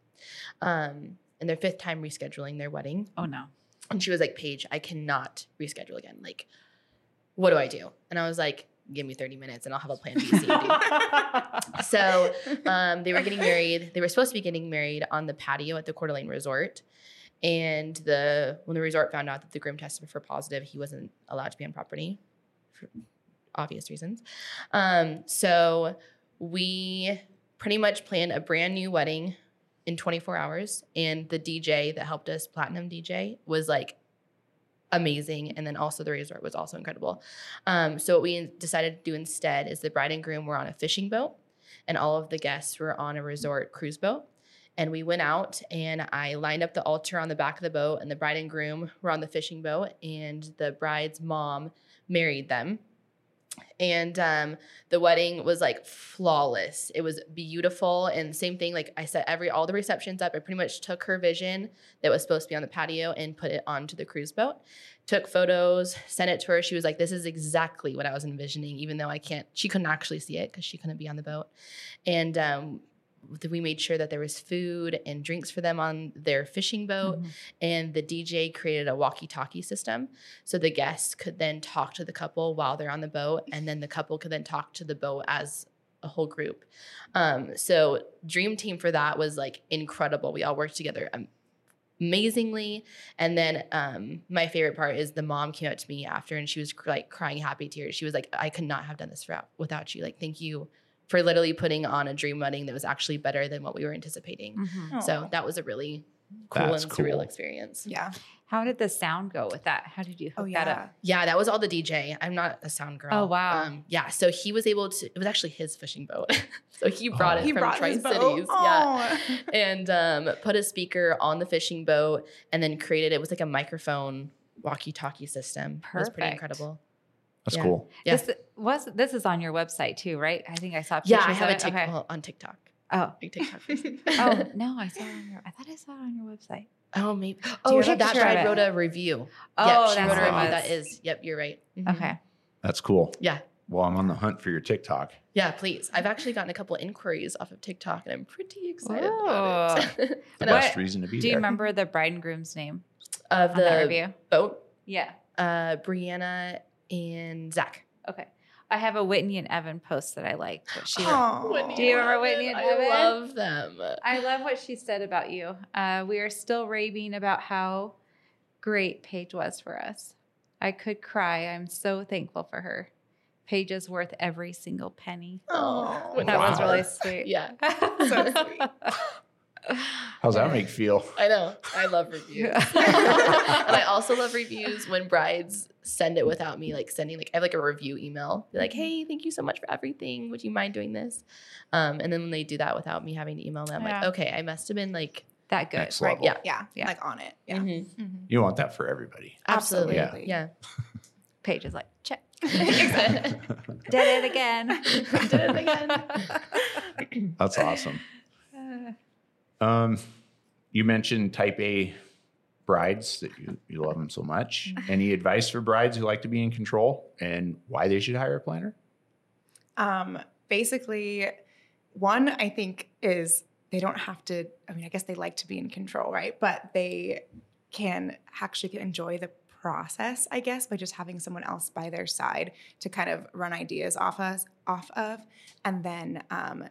um, and their fifth time rescheduling their wedding.
oh no.
And she was like, "Paige, I cannot reschedule again. Like, what do I do?" And I was like, "Give me 30 minutes, and I'll have a plan B, C, and D." [laughs] so um, they were getting married. They were supposed to be getting married on the patio at the Coeur d'Alene Resort. And the when the resort found out that the groom tested for positive, he wasn't allowed to be on property for obvious reasons. Um, so we pretty much planned a brand new wedding in 24 hours. And the DJ that helped us, Platinum DJ, was like amazing. And then also the resort was also incredible. Um, so what we decided to do instead is the bride and groom were on a fishing boat, and all of the guests were on a resort cruise boat. And we went out and I lined up the altar on the back of the boat, and the bride and groom were on the fishing boat, and the bride's mom married them. And um, the wedding was like flawless. It was beautiful. And same thing, like I set every all the receptions up. I pretty much took her vision that was supposed to be on the patio and put it onto the cruise boat. Took photos, sent it to her. She was like, "This is exactly what I was envisioning," even though I can't. She couldn't actually see it because she couldn't be on the boat. And um, we made sure that there was food and drinks for them on their fishing boat
Mhm.
and the DJ created a walkie-talkie system so the guests could then talk to the couple while they're on the boat and then the couple could then talk to the boat as a whole group. Um, so dream team for that was like incredible. We all worked together amazingly. And then um, my favorite part is the mom came up to me after and she was like crying happy tears. She was like, I could not have done this for, without you. Like, thank you for literally putting on a dream wedding that was actually better than what we were anticipating.
Mhm.
So that was a really cool
That's
and surreal
cool.
experience.
yeah.
How did the sound go with that? How did you hook
Oh
that
yeah.
up?
Yeah, that was all the DJ. I'm not a sound girl.
Oh, wow.
Um, yeah, so he was able to. It was actually his fishing boat, [laughs] so he brought
Oh.
it
He
from Tri Cities.
boat.
Yeah, [laughs] and um, put a speaker on the fishing boat, and then created it was like a microphone walkie-talkie system. It was pretty incredible.
That's
Yeah.
cool.
Yeah.
This was this is on your website too, right? I think I saw.
Yeah, I have a
of it.
tic-
Okay.
well, on TikTok.
Oh,
Like TikTok. [laughs]
Oh no, I saw it on your. I thought I saw it on your website.
oh, maybe. [gasps] Oh,
have
she,
a
that bride wrote a review.
Oh,
yep, she
that's
wrote a review. That
was.
is. Yep, you're right. Mhm.
Okay.
That's cool.
Yeah.
Well, I'm on the hunt for your TikTok.
Yeah, please. I've actually gotten a couple inquiries off of TikTok, and I'm pretty excited about it. [laughs]
The
What-
best reason to be
Do you remember the bride and groom's name
of the
review?
boat,
Yeah.
uh, Brianna and Zach.
Okay. I have a Whitney and Evan post that I like. What she wrote.
Aw.
Do you remember Whitney and
I
Evan?
love them.
I love what she said about you. Uh, we are still raving about how great Paige was for us. I could cry. I'm so thankful for her. Paige is worth every single penny.
Aw.
That was really sweet.
Yeah, [laughs]
So sweet. [laughs]
How's that make you feel?
I know. I love reviews. And [laughs] I also love reviews when brides send it without me like sending like I have like a review email. Be like, hey, thank you so much for everything. Would you mind doing this? Um, and then when they do that without me having to email them, I'm
Yeah.
like, okay, I must have been like
that good.
Next
right?
Yeah.
Yeah,
Yeah.
like on it. Yeah.
mhm.
Mhm.
You want that for everybody.
absolutely.
Absolutely.
Yeah. [laughs]
Paige is like, check. [laughs] Did it again.
Did it again.
That's awesome. Um, you mentioned type A brides that you, you love them so much. [laughs] Any advice for brides who like to be in control and why they should hire a planner?
Um, basically, one I think is they don't have to. I mean, I guess they like to be in control, right? But they can actually enjoy the process, I guess, by just having someone else by their side to kind of run ideas off us off of, and then um,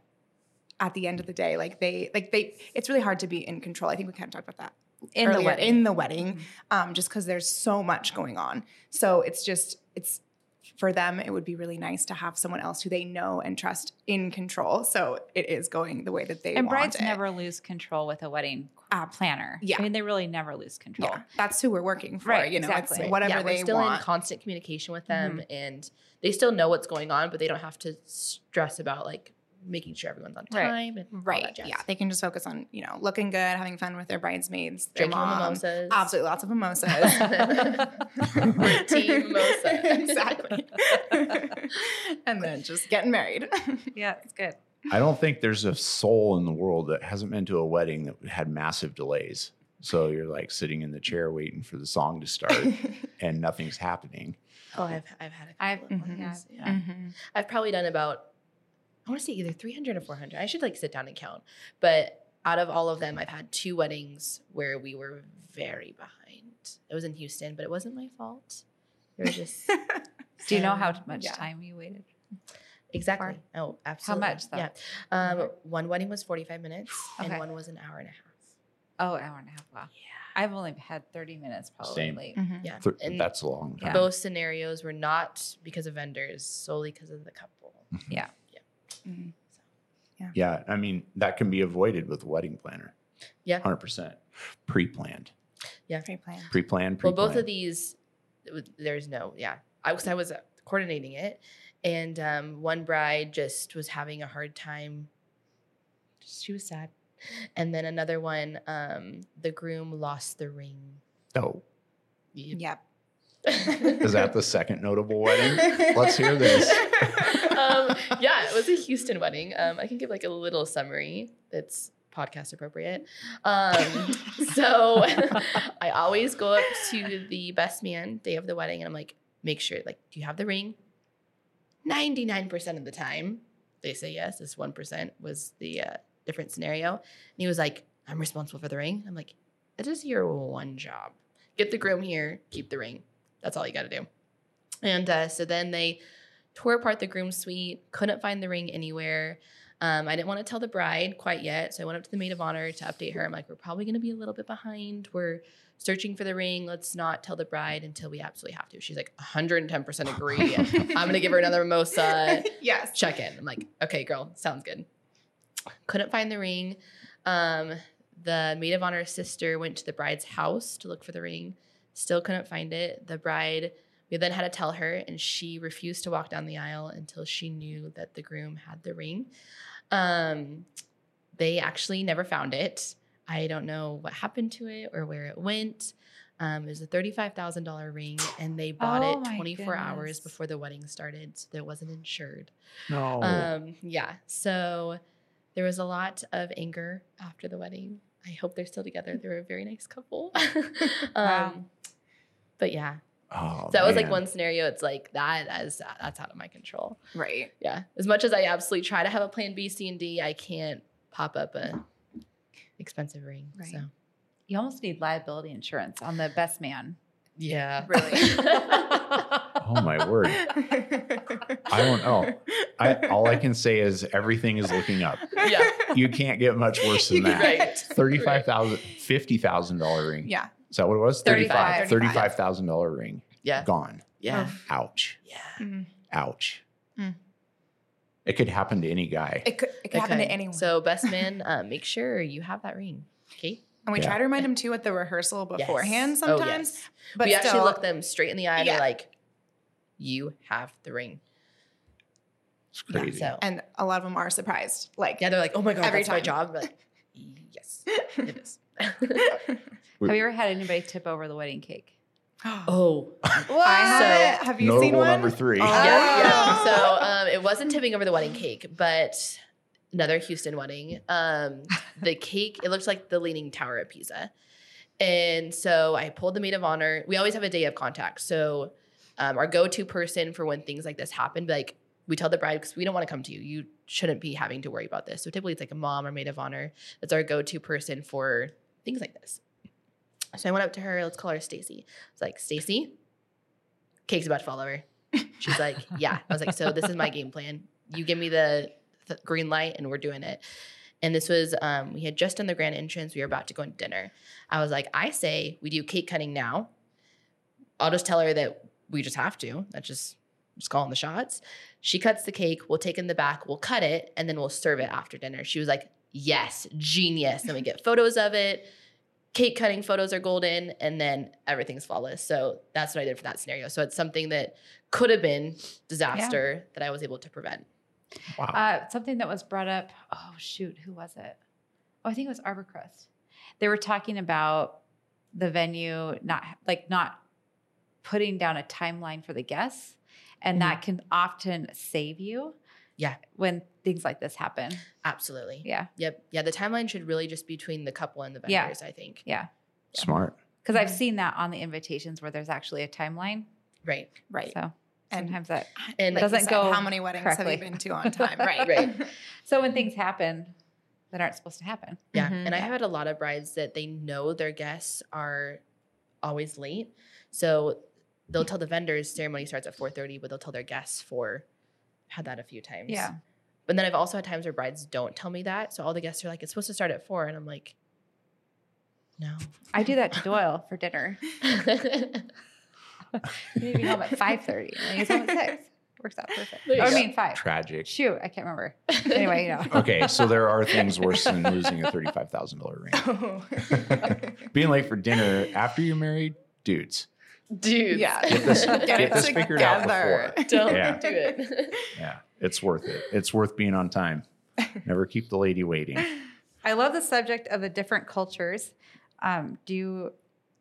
at the end of the day, like they like they, it's really hard to be in control. I think we kind of talked about that
in the wedding.
in the wedding, um, just because there's so much going on. So it's just it's for them. It would be really nice to have someone else who they know and trust in control. So it is going the way that they want.
and brides
it.
never lose control with a wedding
Ah,
planner.
yeah.
I mean, they really never lose control.
Yeah, that's who we're working for.
Right,
you know,
exactly.
it's whatever
yeah,
they
we're still
want.
in constant communication with them and they still know what's going on, but they don't have to stress about like making sure everyone's on
Right.
time Right. all
right.
that.
Yeah, they can just focus on you know looking good, having fun with their bridesmaids, their
Drinking
mom.
mimosas.
Absolutely, lots of mimosas. [laughs]
We're team mimosa. [laughs]
exactly. [laughs] and then just getting married.
Yeah, it's good.
I don't think there's a soul in the world that hasn't been to a wedding that had massive delays. So you're like sitting in the chair waiting for the song to start and nothing's happening.
Oh, I've I've had a
I've-
couple of
Mhm.
ones. Yeah.
Mhm.
I've probably done about I want to say either 300 or 400. I should like sit down and count. But out of all of them, I've had two weddings where we were very behind. It was in Houston, but it wasn't my fault. It was just [laughs]
Do you know how much
Yeah.
time you waited?
exactly. Oh, absolutely.
How much, though?
Yeah. Um, one wedding was 45 minutes,
Okay.
and one was an hour and a half.
Oh, hour and a half. Wow.
Yeah.
I've only had 30 minutes probably
Same.
late.
Mhm.
Yeah.
Th-
and
That's a long time.
both scenarios were not because of vendors, solely because of the couple.
Mhm.
Yeah, I mean that can be avoided with a wedding planner.
Yeah.
100%. Pre planned. Yeah.
Pre-planned.
Pre planned.
Well, both of these, there's no, yeah. I was, I was uh, coordinating it, and um, one bride just was having a hard time. She was sad, and then another one, um, the groom lost the ring.
Oh,
Yep. [laughs]
is that the second notable wedding? Let's hear this. [laughs]
um, yeah, it was a Houston wedding. Um, I can give like a little summary that's podcast appropriate. Um, [laughs] so [laughs] I always go up to the best man day of the wedding and I'm like, make sure, like, do you have the ring? 99% of the time, they say yes. This 1% was the uh, different scenario. And he was like, I'm responsible for the ring. I'm like, that is your one job. Get the groom here, keep the ring. That's all you got to do. And uh, so then they tore apart the groom suite, couldn't find the ring anywhere. Um, I didn't want to tell the bride quite yet. So I went up to the maid of honor to update her. I'm like, we're probably going to be a little bit behind. We're searching for the ring. Let's not tell the bride until we absolutely have to. She's like, 110% agree. [laughs] I'm going to give her another mimosa
yes.
check in. I'm like, okay, girl, sounds good. Couldn't find the ring. Um, the maid of honor sister went to the bride's house to look for the ring. Still couldn't find it. The bride, we then had to tell her, and she refused to walk down the aisle until she knew that the groom had the ring. Um, they actually never found it. I don't know what happened to it or where it went. Um, it was a thirty-five thousand dollar ring, and they bought
Oh
it
my
twenty-four hours before the wedding started, so it wasn't insured.
No.
Um, yeah. So there was a lot of anger after the wedding. I hope they're still together. They were a very nice couple. [laughs] um,
Wow.
But yeah,
oh,
so that was like one scenario. It's like that as that's out of my control.
Right.
Yeah. As much as I absolutely try to have a plan B, C, and D, I can't pop up a expensive ring.
Right.
So
You almost need liability insurance on the best man.
yeah.
Really. [laughs]
Oh, my word. I don't know. I, all I can say is everything is looking up.
yeah.
You can't get much worse than that.
Right.
Thirty-five thousand, fifty thousand dollar ring.
yeah.
Is that what it was?
35.
Thirty-five thousand dollar ring.
Yeah.
Gone.
Yeah.
Ouch.
Yeah.
Mhm.
Ouch.
Mm.
It could happen to any guy.
It could, it could happen to anyone.
So best man, uh, make sure you have that ring. Okay.
and we
Yeah.
try to remind them too at the rehearsal beforehand
Yes.
sometimes.
Oh, yes.
But
we
still,
actually look them straight in the eye.
Yeah.
They're like, "You have the ring."
It's
Yeah,
crazy.
so
and a lot of them are surprised. Like,
yeah, they're like, "Oh my god,
Every
that's my job." Like, [laughs] yes, it is. [laughs] [laughs]
We-
Have you ever had anybody tip over the wedding cake? [gasps]
oh,
I
So-
haven't. Have you seen one?
number three.
Oh.
yeah, yeah. So um, it wasn't tipping over the wedding cake, but another Houston wedding. Um, [laughs] the cake it looks like the Leaning Tower of Pisa, and so I pulled the maid of honor. We always have a day of contact, so um, our go-to person for when things like this happen, like we tell the bride because we don't want to come to you. You shouldn't be having to worry about this. So typically it's like a mom or maid of honor that's our go-to person for things like this. So I went up to her. Let's call her Stacy. I was like, Stacy, cake's about to fall over. She's like, yeah. I was like, so this is my game plan. You give me the, green light, and we're doing it. And this was, um, we had just done the grand entrance. We were about to go to dinner. I was like, I say we do cake cutting now. I'll just tell her that we just have to. That's just just calling the shots. She cuts the cake. We'll take in the back. We'll cut it, and then we'll serve it after dinner. She was like, yes, genius. Then we get photos of it. Cake cutting photos are golden, and then everything's flawless. So that's what I did for that scenario. So it's something that could have been disaster that I was able to prevent.
Wow.
Uh, something that was brought up. Oh shoot, who was it? Oh, I think it was Arborcrest. They were talking about the venue not like not putting down a timeline for the guests, and that can often save you.
Yeah.
when things like this happen.
Absolutely.
Yeah,
Yep. Yeah. The timeline should really just be between the couple and the
Yeah.
vendors, I think.
yeah.
Smart.
Because I've seen that on the invitations where there's actually a timeline.
Right.
right.
So
And-
sometimes that.
And
Doesn't
said,
go
how many weddings have
correctly.
you been to on time? [laughs] Right.
Right.
So when things happen that aren't supposed to happen.
Yeah.
Mhm.
And I have had a lot of brides that they know their guests are always late. So they'll tell the vendors ceremony starts at 4:30, but they'll tell their guests for had that a few times.
Yeah.
But then I've also had times where brides don't tell me that. So all the guests are like, it's supposed to start at four. And I'm like, no.
I do that to Doyle for dinner. [laughs] You need to be home at five thirty. And he's home at six. Works out perfect.
There you
I mean, five.
Tragic.
Shoot, I can't remember. Anyway, you know.
Okay, so there are [laughs] things worse than losing a thirty-five thousand dollar ring. [laughs] Being late for dinner after you're married, dudes.
Dudes.
yeah. [laughs]
Get this-
Get
get
it
this figured out
together. [laughs]
Don't
Yeah.
do it. [laughs]
Yeah, it's worth it. It's worth being on time. Never keep the lady waiting.
I love the subject of the different cultures. Um, do you,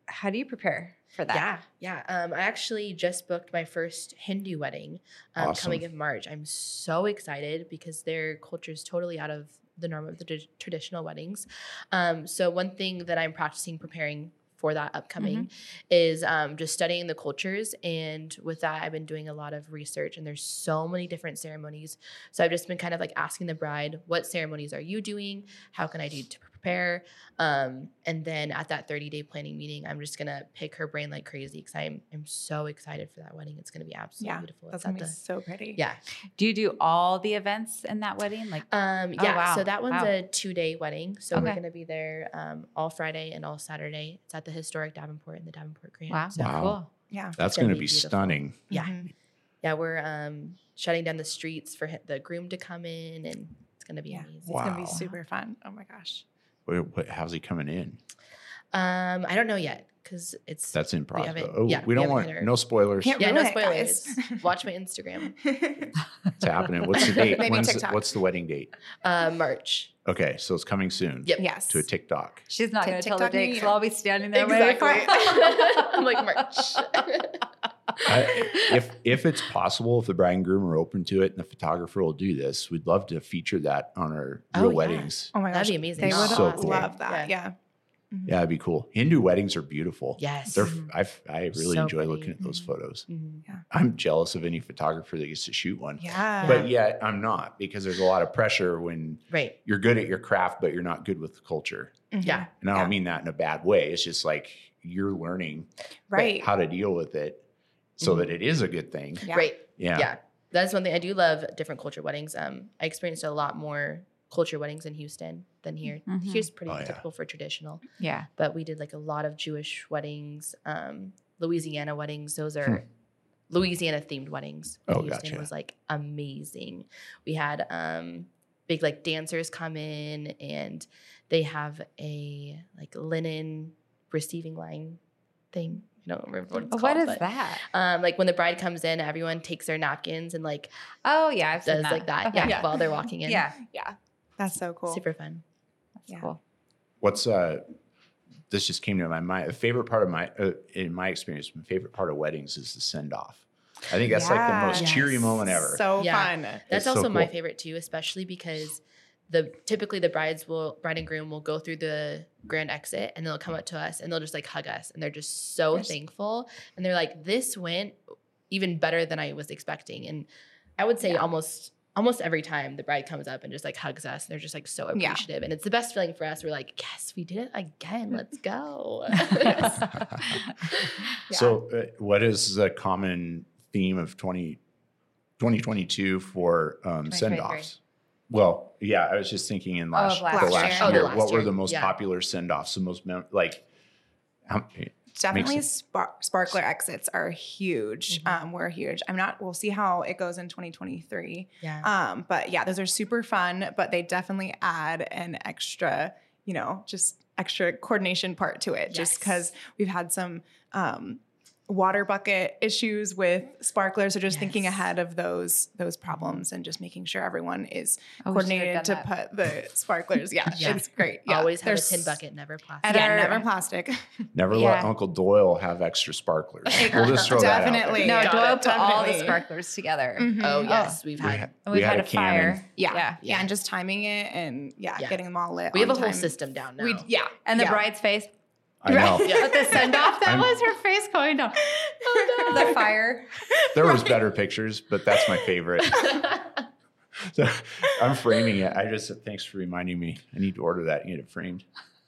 how do you prepare for that?
Yeah, yeah. Um, I actually just booked my first Hindu wedding um,
Awesome.
coming in March. I'm so excited because their culture is totally out of the norm of the tra- traditional weddings. Um, so one thing that I'm practicing preparing for that upcoming is um, just studying the cultures, and with that, I've been doing a lot of research. And there's so many different ceremonies. So I've just been kind of like asking the bride, "What ceremonies are you doing? How can I do to prepare?" Um, and then at that 30 day planning meeting, I'm just gonna pick her brain like crazy because I'm I'm so excited for that wedding. It's gonna be absolutely
Yeah,
beautiful.
That's gonna be
the-
so pretty.
yeah.
Do you do all the events in that wedding? Like,
Um,
Oh,
yeah.
wow.
So that one's
Wow.
a two day wedding. So we're gonna be there um, all Friday and all Saturday. It's at the historic Davenport in the Davenport Grand.
wow,
So
Wow.
cool.
Yeah.
That's
gonna
going to
be
be stunning.
yeah,
Mhm.
yeah. We're um, shutting down the streets for the groom to come in, and it's gonna be
Yeah.
amazing.
It's gonna be super fun. Oh my gosh.
What, what, how's he coming in?
Um, I don't know yet because it's
That's in process.
haven't-
Oh,
yeah,
we
we
don't
haven't
want
hit
no spoilers.
Can't
yeah, no
it,
spoilers. [laughs] Watch my Instagram. [laughs]
It's happening. What's the [laughs] date?
Maybe
When's the-
TikTok.
what's the wedding date?
Uh, March.
Okay, so it's coming soon.
Yep.
yes.
To a TikTok.
She's not
Tik-
going to tell the
TikTok
date
me
because
or-
we'll all be standing there waiting
Exactly.
for it.
I'm like March.
I, if if it's possible, if the bride and groom are open to it, and the photographer will do this, we'd love to feature that on our
Oh,
real
yeah.
weddings.
Oh my gosh.
That'd be amazing.
They would
So cool.
love that.
Yeah.
Yeah. Mhm.
Yeah, it'd be cool. Hindu weddings are beautiful.
yes.
They're. I I really
So
enjoy
pretty.
looking at those photos.
Mhm.
I'm jealous of any photographer that gets to shoot one.
Yeah.
But yet I'm not because there's a lot of pressure when
Right.
you're good at your craft, but you're not good with the culture.
Mhm.
Yeah.
And I don't
Yeah.
mean that in a bad way. It's just like you're learning
Right.
how to deal with it so
Mhm.
that it is a good thing.
Yeah.
Right.
Yeah.
Yeah. That's one thing I do love different culture weddings. Um, I experienced a lot more culture weddings in Houston than here.
Mhm.
Here's pretty
Oh, yeah.
typical for traditional,
Yeah.
but we did like a lot of Jewish weddings, um, Louisiana weddings. Those
Hmm.
are Louisiana themed weddings. in
Oh,
Houston
gotcha.
was like amazing. We had um, big like dancers come in, and they have a like linen receiving line thing. I don't remember what it's called.
is
but,
that?
Um, like when the bride comes in, everyone takes their napkins and like
Oh, yeah. I've seen
does
that.
like that.
Okay.
Yeah, while they're [laughs] walking in.
Yeah.
Yeah. That's so cool.
super fun.
That's
Yeah.
cool.
What's uh this just came to my mind. A favorite part of my uh, in my experience, my favorite part of weddings is the send off. I think that's like the most
Yes.
cheery moment ever.
So
Yeah.
fun.
That's
It's so
also my favorite too, especially because the typically the brides will bride and groom will go through the grand exit and they'll come up to us and they'll just like hug us and they're just so
Yes.
thankful. And they're like this went even better than I was expecting. And I would say
Yeah.
almost almost every time the bride comes up and just like hugs us they're just like so
Yeah.
appreciative. And it's the best feeling for us. We're like yes we did it again. Let's go. [laughs] [laughs]
So, uh, what is the common theme of 20, 2022 for um,
2023.
Send offs? Well, yeah, I was just thinking in last,
last
the
year.
last
Oh, the last
what were the most
yeah.
popular send offs? The most mem- like, how,
Definitely
Makes
spar- sparkler exits are huge.
Mhm.
Um, we're huge. I'm not, we'll see how it goes in 2023.
yeah
Um, but yeah, those are super fun, but they definitely add an extra, you know, just extra coordination part to it. Just because we've had some um, water bucket issues with sparklers, so just thinking ahead of those those problems and just making sure everyone is
Oh, we should have
coordinated to
that.
put the sparklers. Yeah, [laughs]
Yeah.
it's great. Yeah,
always have
There's-
a tin bucket never plastic
Yeah,
our-
never plastic. [laughs]
never let Uncle Doyle have extra sparklers. We'll just throw that out there.
Definitely.
No,
Got
Doyle
it,
put all the sparklers together.
Mhm.
oh yes we've had
had,
And
we
We've had, a,
cannon.
fire.
Yeah.
Yeah.
yeah, and just timing it and yeah,
Yeah.
getting them all lit.
we have
on
a whole system down now
We yeah,
And the
yeah.
bride's face.
I know.
Yeah.
But the send off, that
I'm-
was her face going down.
Oh, no. [laughs]
The fire.
There was better pictures, but that's my favorite. [laughs] So, I'm framing it. I just thanks for reminding me. I need to order that and get it framed.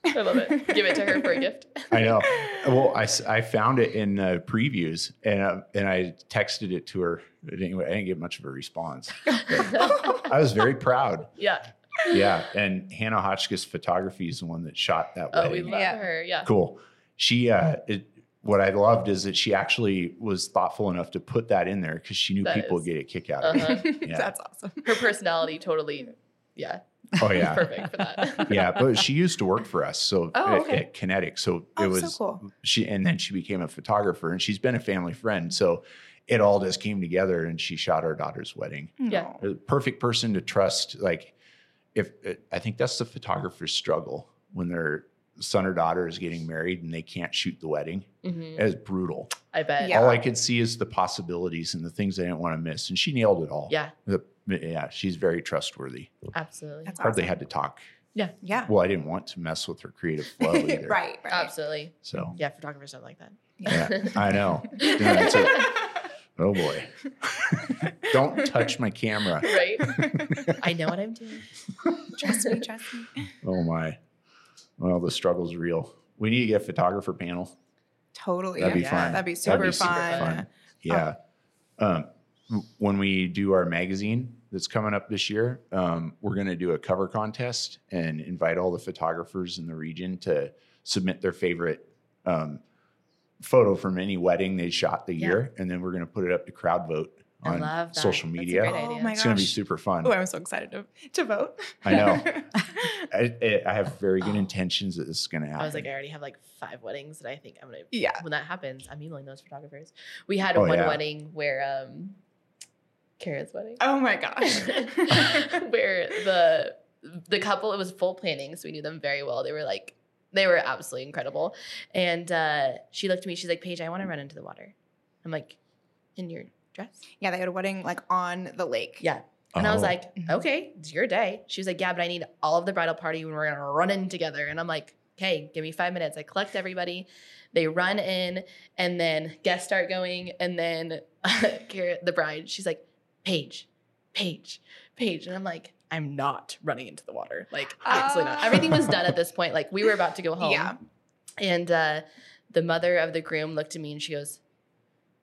I love it. Give it to her for a gift.
I know. Well, I, I found it in uh, previews and uh, and I texted it to her. But Anyway, I didn't get much of a response. [laughs] I was very proud.
yeah.
Yeah, and Hannah Hotchkiss Photography is the one that shot that
Oh, we love
Yeah.
her. Yeah.
cool. She uh, it, what I loved is that she actually was thoughtful enough to put that in there because she knew
That
people
is-
would get a kick out of it.
Uh-huh.
Yeah. [laughs]
That's awesome.
Her personality totally, yeah,
Oh yeah, [laughs]
perfect for that. [laughs]
yeah. But she used to work for us, so
Oh,
at,
okay.
at Kinetic. So
Oh,
it
so
was
cool.
she, and then she became a photographer, and she's been a family friend. So it all just came together, and she shot our daughter's wedding.
Yeah.
Perfect person to trust. Like, if I think that's the photographer's struggle when their son or daughter is getting married and they can't shoot the wedding.
Mhm.
It's brutal.
I bet.
Yeah.
All I could see is the possibilities and the things I didn't want to miss, and she nailed it all.
Yeah,
The- yeah, she's very trustworthy.
absolutely.
That's
Hardly
awesome.
had to talk.
Yeah. Yeah.
Well, I didn't want to mess with her creative flow [laughs] either.
right. Right.
Absolutely.
So
Yeah, photographers don't like that.
yeah, I know. [laughs] Yeah, it's a- oh boy. [laughs] Don't touch my camera.
Right? [laughs] I know what I'm doing.
trust me. Trust me.
Oh my. Well, the struggle's real. We need to get a photographer panel.
Totally.
That'd be
Yeah.
fun.
That'd be super,
super
fun.
fun.
Yeah. Um, w- when we do our magazine that's coming up this year, um, we're going to do a cover contest and invite all the photographers in the region to submit their favorite um, photo from any wedding they shot the
Yeah.
year, and then we're going to put it up to crowd vote
I
on
love that.
social
That's a
media.
great
Oh
idea.
my
It's going to be super fun.
Oh, I'm so excited to, to vote.
I know. [laughs] I, I- I have very good intentions that this is going to happen.
I was like, I already have like five weddings that I think I'm gonna.
yeah.
When that happens, I'm emailing those photographers. We had
Oh,
one
yeah.
wedding where um, Kara's wedding,
Oh my gosh. [laughs]
where the the couple it was full planning, so we knew them very well. They were like, they were absolutely incredible. And uh, she looked at me. She's like, Paige, I want to run into the water. I'm like, in your dress?
yeah, they had a wedding like on the lake.
Yeah. And I was
Oh.
like,
Mhm.
okay, it's your day. She was like, yeah, but I need all of the bridal party and we're gonna run in together. And I'm like, okay, give me five minutes. I collect everybody. They run in, and then guests start going, and then [laughs] Kara, the bride, she's like, Paige, Paige, Paige, and I'm like, I'm not running into the water. Like, absolutely not.
Ah.
Everything was done at this point. Like, we were about to go home.
Yeah.
And uh, the mother of the groom looked at me and she goes,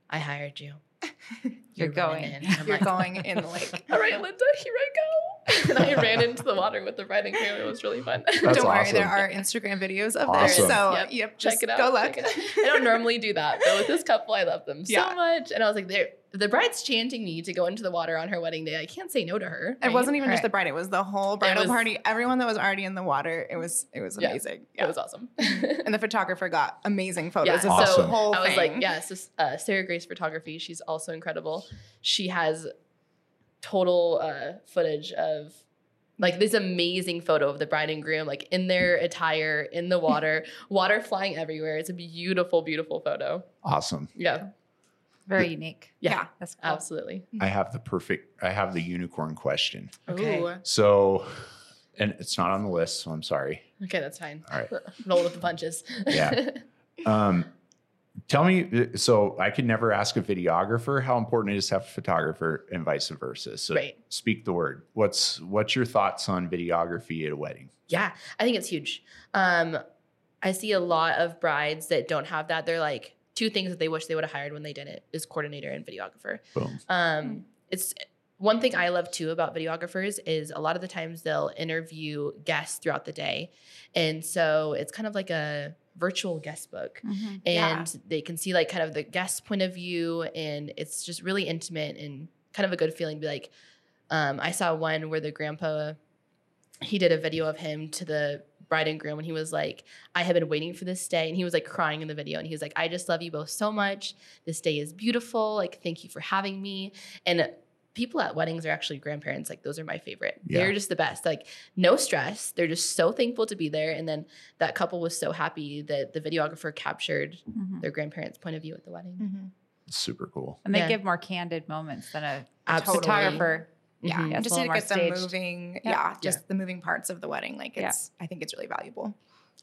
I hired you. [laughs]
You're
running
going.
in." [laughs] I'm
You're
like,
going in [laughs] the lake.
all right, Linda, here I go. And I ran into the water with the bride and groom. It was really fun.
That's
Don't worry, there are Instagram videos of
Awesome.
this. So
Yep.
yep,
Check
just
it out.
Go look.
check it out. I don't normally do that, but with this couple, I love them
Yeah.
so much. And I was like, they're, the bride's chanting me to go into the water on her wedding day. I can't say no to her.
It wasn't even just
Right.
the bride; it was the whole bridal
was-
party. Everyone that was already in the water. It was it was
Yeah.
amazing.
It was awesome. [laughs]
and the photographer got amazing photos
Yeah,
of
so
the whole
I was
thing.
like, yeah, so uh, Sarah Grace Photography, she's also incredible. She has total uh, footage of like this amazing photo of the bride and groom, like in their attire, in the water, [laughs] water flying everywhere. It's a beautiful, beautiful photo.
awesome.
Yeah,
Very unique.
yeah,
Yeah.
That's cool.
absolutely.
I have the perfect, I have the unicorn question.
Okay.
Ooh.
So, and it's not on the list, so I'm sorry.
Okay, that's fine.
All right. [laughs]
Roll with the punches.
Yeah. [laughs] Um, tell me, so I could never ask a videographer how important it is to have a photographer and vice versa. So
Right.
speak the word. What's what's your thoughts on videography at a wedding?
Yeah, I think it's huge. Um, I see a lot of brides that don't have that. They're like two things that they wish they would have hired when they didn't is coordinator and videographer.
Boom.
Um, it's one thing I love too about videographers is a lot of the times they'll interview guests throughout the day, and so it's kind of like a virtual guest book
Mhm.
Yeah.
and they can see like kind of the guest point of view and it's just really intimate and kind of a good feeling to be like um, i saw one where the grandpa he did a video of him to the bride and groom and he was like i have been waiting for this day and he was like crying in the video and he was like i just love you both so much this day is beautiful like thank you for having me and people at weddings are actually grandparents like those are my favorite
Yeah.
they're just the best like no stress they're just so thankful to be there and then that couple was so happy that the videographer captured
Mhm.
their grandparents' point of view at the wedding.
Mhm.
Super cool.
And they
Yeah.
give more candid moments than a
Absolutely.
photographer.
Yeah,
Mhm.
and
It's
just
a
to get
more
them moving.
Yeah.
Yeah, just the moving parts of the wedding. Like
Yeah.
it's, I think it's really valuable.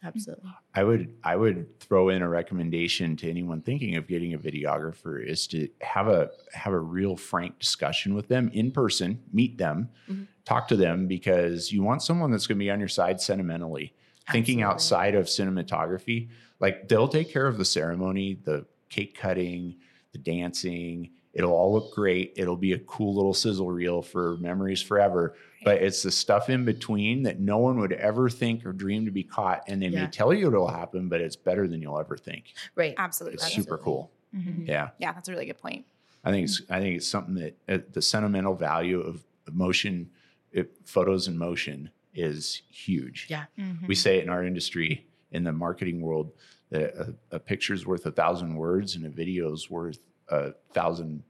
Absolutely.
I would I would throw in a recommendation to anyone thinking of getting a videographer is to have a have a real frank discussion with them in person, meet them,
Mhm.
talk to them because you want someone that's going to be on your side sentimentally, thinking outside of cinematography. Like they'll take care of the ceremony, the cake cutting, the dancing. It'll all look great. It'll be a cool little sizzle reel for memories forever. But it's the stuff in between that no one would ever think or dream to be caught. And they
Yeah.
may tell you it'll happen, but it's better than you'll ever think.
Right.
Absolutely.
It's super
Absolutely.
cool.
Mhm.
Yeah.
Yeah, that's a really good point.
I think it's I think it's something that uh, the sentimental value of motion, it, photos in motion, is huge.
Yeah.
We say it in our industry, in the marketing world, that a, a picture's worth a thousand words and a video's worth a thousand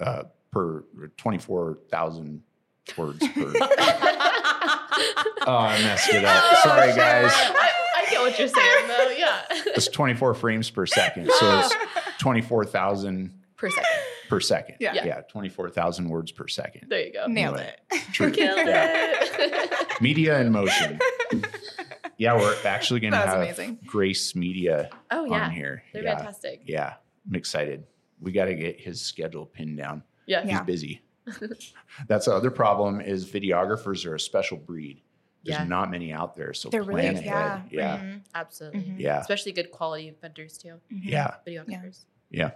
uh, per twenty four thousand words per. [laughs] oh, I messed it up. Sorry, guys.
I, I get what you're saying, though. Yeah.
It's twenty four frames per second, so it's [laughs] twenty four thousand
per second.
per second.
Yeah.
yeah, twenty four thousand words per second.
There you go.
Nailed
Anyway.
it.
True.
Killed
Yeah.
it.
Media in motion. Yeah, we're actually going to have
amazing.
Grace Media
oh yeah,
on here.
they're
yeah,
fantastic.
yeah, I'm excited. We got to get his schedule pinned down.
Yeah.
He's
Yeah.
busy. [laughs] That's the other problem is videographers are a special breed. There's
Yeah.
not many out there, so
They're
plan
really-
ahead.
yeah.
Yeah,
Mhm. Absolutely.
Mhm.
yeah,
Especially good quality vendors too.
Mhm.
yeah,
Videographers.
yeah.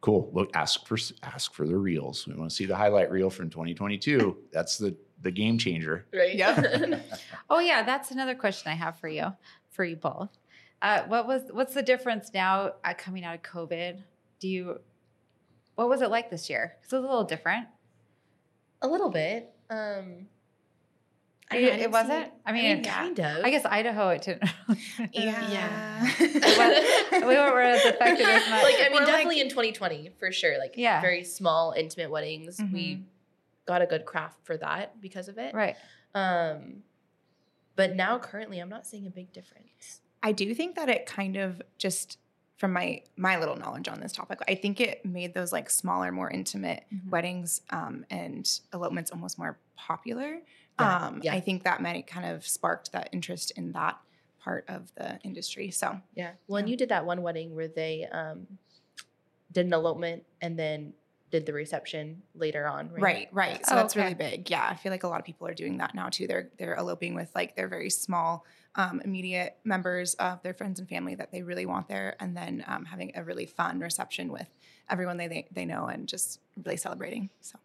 Cool. Look, ask for ask for the reels. We want to see the highlight reel from 2022. [laughs] That's the the game changer.
Right.
Yeah. [laughs]
Oh yeah, that's another question I have for you, for you both. Uh, what was what's the difference now uh, coming out of COVID? Do you what was it like this year? 'Cause it was a little different.
A little bit. Um I
It-
don't know,
it
didn't
wasn't?
see-
I mean,
yeah.
kind of.
I guess Idaho it didn't. [laughs]
Yeah. [laughs]
we weren't as affected as much.
like I mean,
We're like-
definitely in 2020 for sure. Like
Yeah.
very small, intimate weddings.
Mhm.
We got a good craft for that because of it.
right.
Um, but now currently, I'm not seeing a big difference.
I do think that it kind of just from my my little knowledge on this topic, I think it made those like smaller, more intimate
Mhm.
weddings um, and elopements almost more popular.
Yeah,
Um,
yeah.
I think that might kind of sparked that interest in that part of the industry. So
Yeah. Well, and
Yeah.
you did that one wedding where they um, did an elopement and then did the reception later on. Right.
right, right. So
Oh,
that's really big. Yeah, I feel like a lot of people are doing that now too. They're they're eloping with like their very small um, immediate members of their friends and family that they really want there, and then um, having a really fun reception with everyone they, they they know and just really celebrating. So.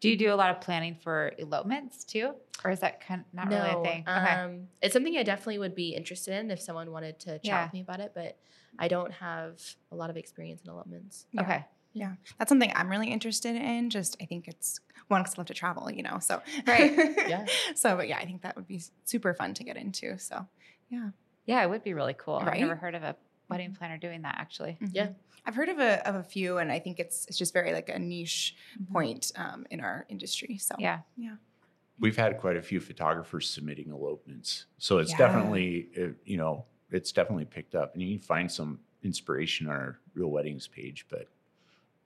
Do you do a lot of planning for elopements too, or is that kind of not really a thing? Okay.
Um, it's something I definitely would be interested in if someone wanted to chat
Yeah.
with me about it, but I don't have a lot of experience in elopements.
Yeah.
Okay.
Yeah, that's something I'm really interested in. Just I think it's one because I love to travel, you know. So
Right. [laughs]
Yeah.
so, but yeah, I think that would be super fun to get into. So yeah,
Yeah, it would be really cool. I've never heard of a wedding planner doing that actually.
Yeah.
Mhm. I've heard of a of a few, and I think it's it's just very like a niche
Mhm.
point um, in our industry. So
Yeah. Yeah.
We've had quite a few photographers submitting elopements, so it's
Yeah.
definitely uh, you know it's definitely picked up, and you can find some inspiration on our real weddings page, but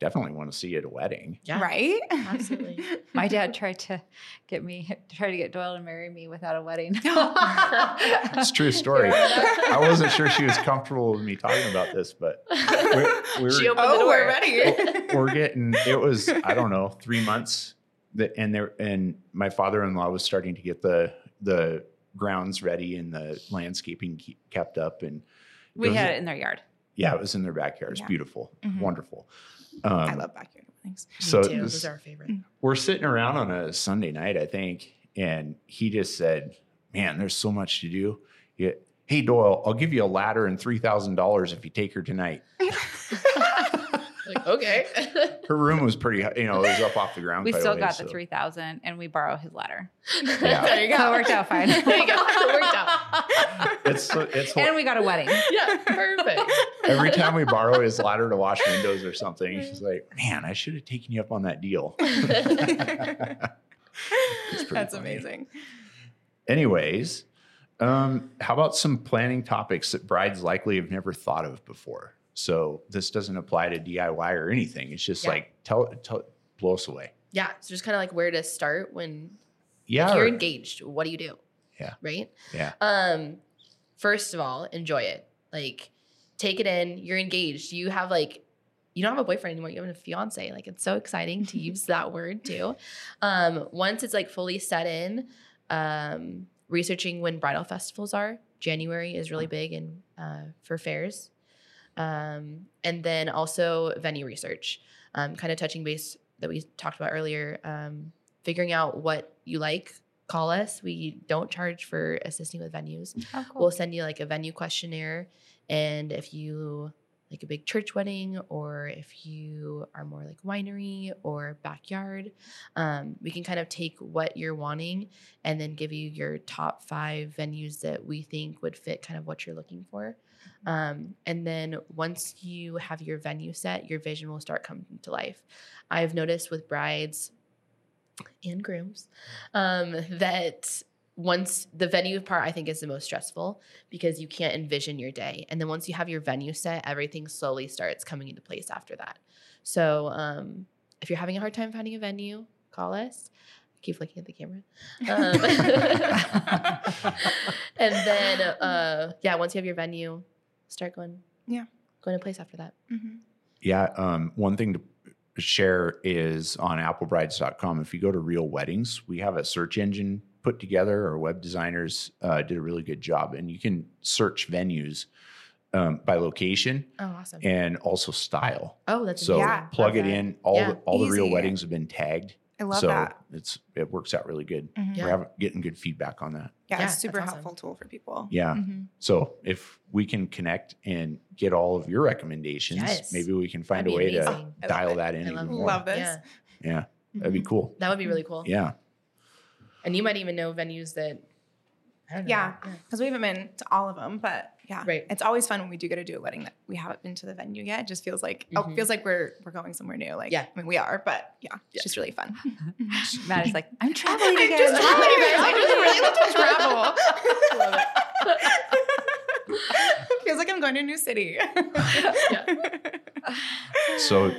definitely want to see it at a wedding.
Yeah.
right,
Absolutely. [laughs]
My dad tried to get me try to get Doyle to marry me without a wedding. [laughs]
It's a true story. [laughs] I wasn't sure she was comfortable with me talking about this, but we're, we're,
She opened the
oh,
door.
we're ready.
we're getting it was I don't know three months that and there and my father-in-law was starting to get the the grounds ready and the landscaping kept up and
we had it in their yard.
yeah it was in their backyard it's
Yeah.
beautiful
Mhm.
wonderful um,
I love backyard weddings.
so
Me too.
this-
Those are our favorite.
we're sitting around on a Sunday night, I think, and he just said, "Man, there's so much to do." Yeah. Hey Doyle, I'll give you a ladder and three thousand dollars if you take her tonight. [laughs]
Like, okay. [laughs]
Her room was pretty, you know, it was up off the ground.
We
quite a
still
ways,
got the
so-
three thousand, and we borrow his ladder.
Yeah. [laughs]
there you go. [laughs]
So it worked out fine.
There you go. It worked out.
It's it's
and we got a wedding.
Yeah. Perfect.
every time we borrow his ladder to wash windows or something, she's like, "Man, I should have taken you up on that deal."
That's
funny.
amazing.
Anyways, um, how about some planning topics that brides likely have never thought of before? So this doesn't apply to DIY or anything. It's just
Yeah.
like tell, tell blow us away.
Yeah. So just kind of like where to start when
Yeah,
if you're
or-
engaged. What do you do?
Yeah.
Right.
yeah,
Um, first of all, enjoy it. Like, take it in. You're engaged. You have like, you don't have a boyfriend anymore. You have a fiance. Like, it's so exciting to use [laughs] that word too. Um, once it's like fully set in, um, researching when bridal festivals are. January is really big and uh, for fairs. Um, and then also venue research. um, kind of touching base that we talked about earlier, um, figuring out what you like. Call us. We don't charge for assisting with venues.
Oh, cool.
We'll send you like a venue questionnaire. And if you like a big church wedding, or if you are more like winery or backyard, um, we can kind of take what you're wanting and then give you your top five venues that we think would fit kind of what you're looking for. Um, and then once you have your venue set, your vision will start coming to life. I've noticed with brides and grooms um, that once the venue part i think is the most stressful because you can't envision your day. And then once you have your venue set everything slowly starts coming into place after that. So um, if you're having a hard time finding a venue call us. Keep looking at the camera. Um, [laughs] [laughs] and then uh, yeah once you have your venue start going
Yeah.
going to place after that
Mhm.
Yeah. Um, one thing to share is on applebrides.com. If you go to real weddings, we have a search engine put together. Our web designers uh, did a really good job, and you can search venues um, by location
oh awesome
and also style.
oh that's
So
amazing.
Yeah,
plug it in. All
Yeah.
the, all the real weddings have been tagged.
I love
so
that.
it's it works out really good.
Mhm.
Yeah.
We're having, getting good feedback on that.
Yeah,
Yeah,
it's a super
that's awesome.
helpful tool for people.
Yeah.
Mhm.
So if we can connect and get all of your recommendations,
Yes.
maybe we can find
That'd
a
be
way to
amazing.
I love
dial
it.
that in
I
even
love,
more.
Love this.
Yeah.
Yeah, that'd be
Mhm.
cool.
That would be really cool.
Yeah.
And you might even know venues that I don't know.
Yeah. Because we haven't been to all of them, but yeah,
Right.
It's always fun when we do get to do a wedding that we haven't been to the venue yet. It just feels like oh,
Mhm.
it feels like we're we're going somewhere new. Like
Yeah.
I mean we are, but yeah, it's just really fun. [laughs]
Matt is like, I'm traveling
I'm
again.
just traveling, you guys. I just really love to [laughs] travel. [laughs] feels like I'm going to a new city.
So uh,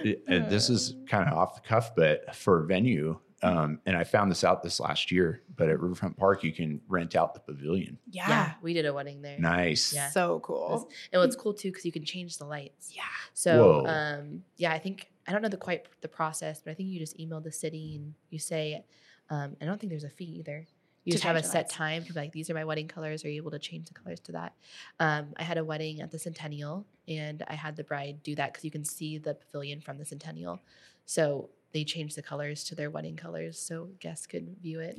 this is kind of off the cuff, but for venue, um, and I found this out this last year, but at Riverfront Park, you can rent out the pavilion.
Yeah.
yeah.
we did a wedding there.
Nice.
Yeah.
So cool.
And what's cool too, because you can change the lights.
Yeah.
So
Whoa.
um, yeah, I think I don't know the quite the process, but I think you just email the city and you say, um, I don't think there's a fee either. You just have a set
lights.
time to be like, these are my wedding colors. Are you able to change the colors to that? Um, I had a wedding at the Centennial, and I had the bride do that because you can see the pavilion from the Centennial. So they changed the colors to their wedding colors, so guests could view it.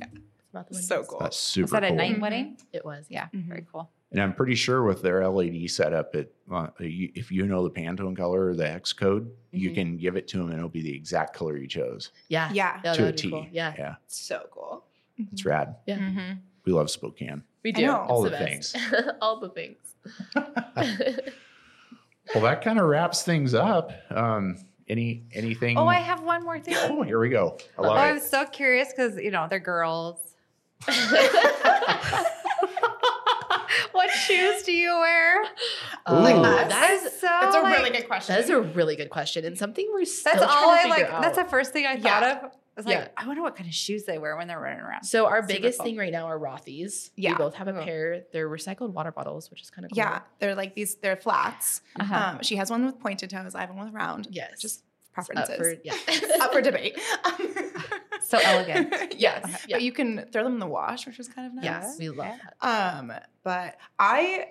from out the
So cool.
That's super
Was that a
cool.
night wedding?
It was.
Yeah,
Mhm.
very cool.
And I'm pretty sure with their LED setup, it uh, you, if you know the Pantone color or the hex code, you
Mhm.
can give it to them and it'll be the exact color you chose
Yeah.
Yeah.
Yeah,
to a
that'd be cool. Yeah.
yeah,
So cool.
it's rad.
Yeah.
Mhm.
We love Spokane.
We do. [laughs] [laughs]
All the
things. All the things. [laughs]
Well, that kind of wraps things up. Um, any anything?
Oh, I have one more thing.
Oh, here we go. I love
Oh,
love
I'm so curious because you know they're girls. [laughs] what shoes do you wear?
Oh,
Ooh.
that is
so.
That's a really good question.
that is a really good question and something we're still
That's all
trying
I like.
out.
That's the first thing I thought
Yeah.
of. I was like,
Yeah.
I wonder what kind of shoes they wear when they're running around.
so our
Super
biggest
cool.
thing right now are Rothy's.
Yeah.
We both have a
Cool.
pair. They're recycled water bottles, which is kind of cool.
Yeah, they're like these. They're flats.
Uh-huh.
Um, she has one with pointed toes. I have one with round.
Yes.
just
Up
preferences.
for, yeah. [laughs]
Up for debate.
So elegant. [laughs]
yes,
Yeah.
but you can throw them in the wash, which is kind of nice.
Yes, we love that.
Um, but I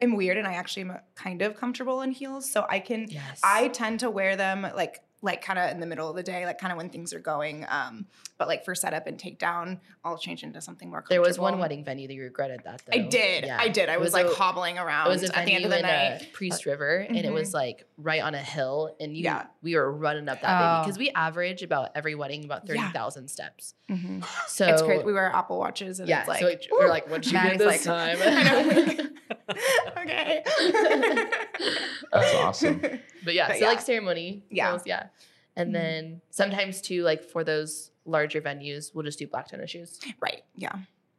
am weird, and I actually am kind of comfortable in heels, so I can.
Yes.
I tend to wear them like like kind of in the middle of the day, like kind of when things are going. Um, but like for setup and takedown, I'll change into something more.
there was one wedding venue that you regretted that though.
I did.
Yeah.
I did. I
It
was,
a-
like hobbling around
It was a
at the end of the
in
night.
uh, Priest River, and it was like right on a hill, and you,
Yeah.
we were running up that baby
Oh.
because we average about every wedding about 30,000
Yeah.
thousand steps.
Mhm.
So
it's crazy. We wear Apple watches, and
yeah,
it's like
so it- we're like, what'd you get
Maddie's
this
like-
time? [laughs]
I [laughs] know. okay. [laughs]
That's awesome. [laughs]
But yeah,
But
so
yeah.
like ceremony.
Yeah.
clothes, yeah. And
Mhm.
then sometimes too, like for those larger venues, we'll just do black tennis shoes.
right. Yeah.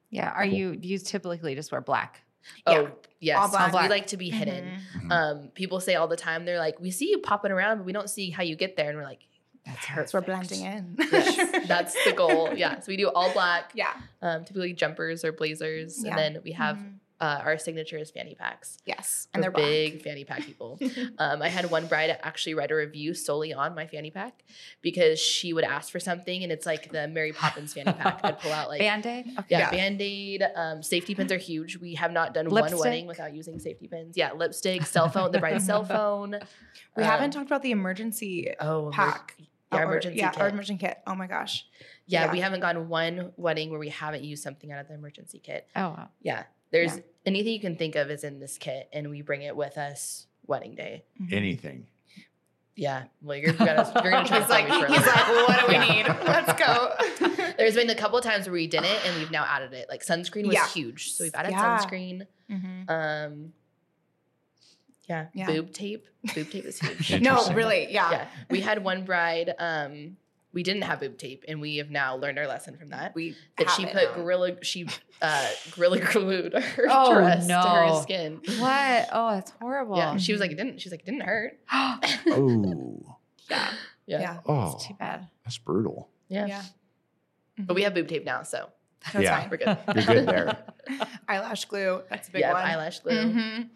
Yeah. Are
Cool.
you do you typically just wear black?
Yeah.
Oh, yes.
All black.
We
Black.
like to be hidden.
Mhm.
Mhm.
Um, people say all the time, they're like, we see you popping around, but we don't see how you get there. And we're like,
That's
So we're blending in.
yes, that's the goal. Yeah. So we do all black,
Yeah.
um, typically jumpers or blazers.
Yeah.
And then we have
Mhm.
Uh, our signature is fanny packs.
Yes,
And they're big fanny pack people. [laughs] um, I had one bride actually write a review solely on my fanny pack because she would ask for something, and it's like the Mary Poppins fanny pack. I'd pull out [laughs] like
Band aid. Okay.
yeah,
Yeah.
band aid. Um, safety pins are huge. We have not done
Lipstick?
one wedding without using safety pins. Yeah, lipstick, cell phone, the bride's cell [laughs] phone.
We
Um,
haven't talked about the emergency
oh emer-
pack.
Yeah,
or-
emergency
yeah,
kit.
our emergency kit. Oh my gosh.
yeah,
yeah.
we haven't gone one wedding where we haven't used something out of the emergency kit.
Oh wow.
Yeah, there's
Yeah.
anything you can think of is in this kit, and we bring it with us wedding day.
Anything.
Yeah, well, you're gonna you're gonna [laughs] try
He's
to
like,
tell me
he's like, well, what do we need? Let's go. [laughs]
There's been a couple of times where we didn't, and we've now added it. Like sunscreen was
Yeah.
huge, so we've added
Yeah.
sunscreen.
Mhm.
Um, yeah,
Yeah.
boob tape. Boob tape is huge. [laughs]
No, really, yeah.
yeah, we had one bride. Um, we didn't have boob tape, and we have now learned our lesson from that.
We
That she put
now.
gorilla, she uh, gorilla [laughs] glued her
Oh,
dress to her skin.
What? Oh, that's horrible.
Yeah, she was like, it didn't. She's like, it didn't hurt. [gasps]
Oh,
Yeah, yeah,
Yeah.
oh,
It's too bad.
that's brutal.
yeah.
Yeah.
But we have boob tape now, so
That's
Yeah.
fine.
we're good. [laughs]
You're good there. [laughs]
Eyelash glue. That's a big
yeah,
one.
eyelash glue.
Mhm.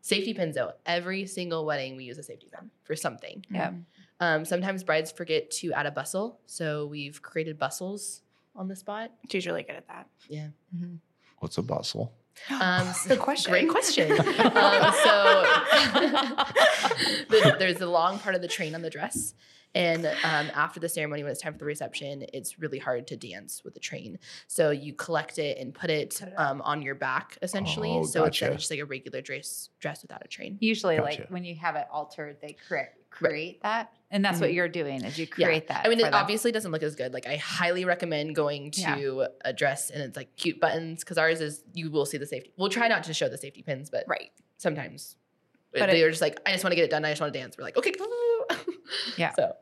Safety pins though. Every single wedding we use a safety pin for something.
Yeah.
Um, sometimes brides forget to add a bustle, so we've created bustles on the spot.
She's really good at that.
Yeah.
What's a bustle?
Um, [laughs]
Good question.
Great question. [laughs] um, so [laughs] the, there's the long part of the train on the dress. And um, after the ceremony, when it's time for the reception, it's really hard to dance with the train. So you collect it and put it
Put it
um, on your back, essentially.
Oh,
so
gotcha.
it's just like a regular dress dress without a train.
Usually,
Gotcha.
like when you have it altered, they create create that, and that's what
Mhm.
you're doing is you
Yeah.
create that.
I mean, it
them.
obviously doesn't look as good. Like, I highly recommend going to
Yeah.
a dress and it's like cute buttons because ours is you will see the safety. We'll try not to show the safety pins, but
Right.
sometimes
But
they're
it-
just like, I just want to get it done. I just want to dance. We're like, okay, [laughs]
Yeah.
So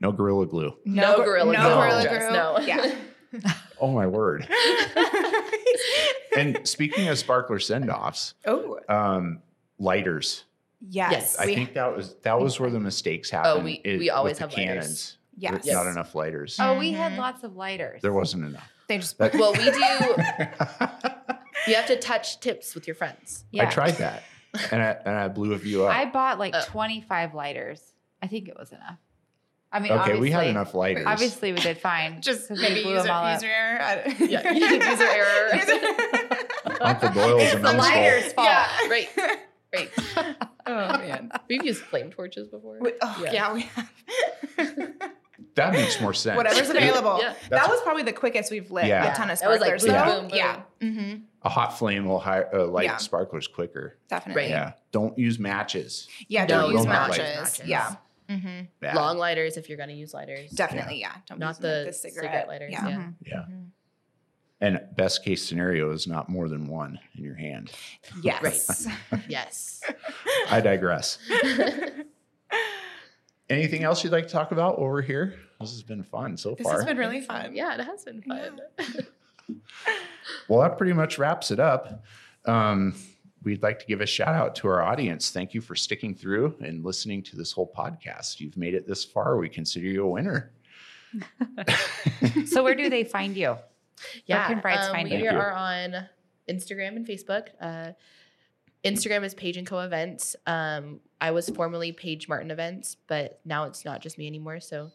No gorilla glue.
No
gor-
gorilla
no
glue
gorilla glue.
no.
Yeah. [laughs]
Oh my word. [laughs] And speaking of sparkler send-offs,
oh,
um, lighters.
Yes.
Yes.
I
we-
think that was that was where the mistakes happened.
we-
is
we always
with the
have lighters.
cannons.
Yes.
Yes.
not enough lighters.
Oh, we had
Mhm.
lots of lighters.
There wasn't enough.
they just
That-
well, we do. [laughs] You have to touch tips with your friends.
Yeah.
I tried that, and I and I blew a few up.
I bought like
Oh.
25 lighters. I think it was enough. I mean,
okay, we had enough lighters.
Obviously, we did fine. [laughs]
Just maybe
blew
user,
them all up.
user error. I- [laughs]
Yeah, user error.
Uncle Doyle's
It's
and
the
M's fault.
lighters' fault.
Yeah.
Right, right. [laughs]
oh man.
We've used flame torches before.
We- oh,
Yeah.
yeah. we have. [laughs]
That makes more sense.
Whatever's available.
Yeah.
That was probably the quickest we've lit
Yeah.
a ton of
That was like
sparklers.
boom,
though.
boom, boom.
Yeah. Mm-hmm.
A hot flame will hi- uh, light
Yeah.
sparklers quicker.
Definitely.
Right.
Yeah. Don't use matches.
Yeah. Don't use
don't have
matches.
matches.
Yeah. hmm
Yeah.
Long lighters if you're going to use lighters.
Definitely. Yeah. Don't
Not
use
the
the
cigarette
cigarette.
lighters,
Yeah.
yeah.
Mhm.
Yeah. And best case scenario is not more than one in your hand.
Yes. [laughs]
Yes.
I digress. Anything else you'd like to talk about over here? This has been fun so
this
far.
This has been really fun.
yeah, it has been fun. [laughs]
well, that pretty much wraps it up. Um, we'd like to give a shout out to our audience. Thank you for sticking through and listening to this whole podcast. You've made it this far. We consider you a winner. [laughs]
So, where do they find you?
Yeah,
can brides
um,
find
we
you? You.
are on Instagram and Facebook. Uh, Instagram is Paige and Co Events. Um, I was formerly Paige Martin Events, but now it's not just me anymore. So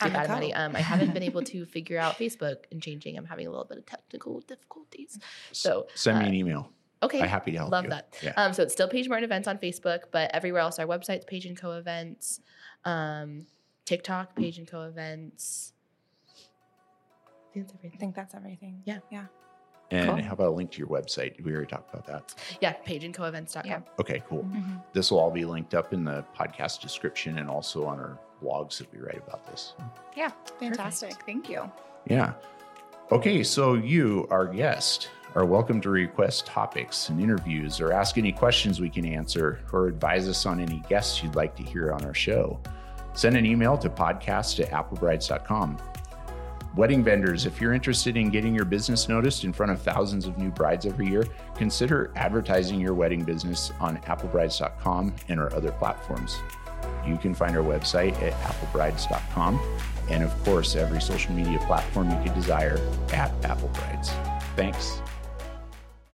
I'm
skip
a
out of money. Um, I haven't been able to [laughs] figure out Facebook and changing. I'm having a little bit of technical difficulties. So
Send me
uh,
an email.
okay,
I'm happy to help
love
you.
that.
Yeah.
Um, so it's still Paige Martin Events on Facebook, but everywhere else, our website's Paige and Co Events, um, TikTok, Paige and Co Events. I think that's
I
everything.
think that's everything.
Yeah.
Yeah.
and
cool.
how about a link to your website? We already talked about that.
Yeah, paigeandcoevents.com.
Yeah.
Okay, cool.
Mhm.
This will all be linked up in the podcast description and also on our blogs that we write about this.
Yeah, fantastic. Thank you.
Yeah. Okay, so you, our guest, are welcome to request topics and interviews or ask any questions we can answer or advise us on any guests you'd like to hear on our show. Send an email to podcast at applebrides.com. Wedding vendors, if you're interested in getting your business noticed in front of thousands of new brides every year, consider advertising your wedding business on applebrides.com and our other platforms. You can find our website at applebrides.com and, of course, every social media platform you could desire at Applebrides. Thanks.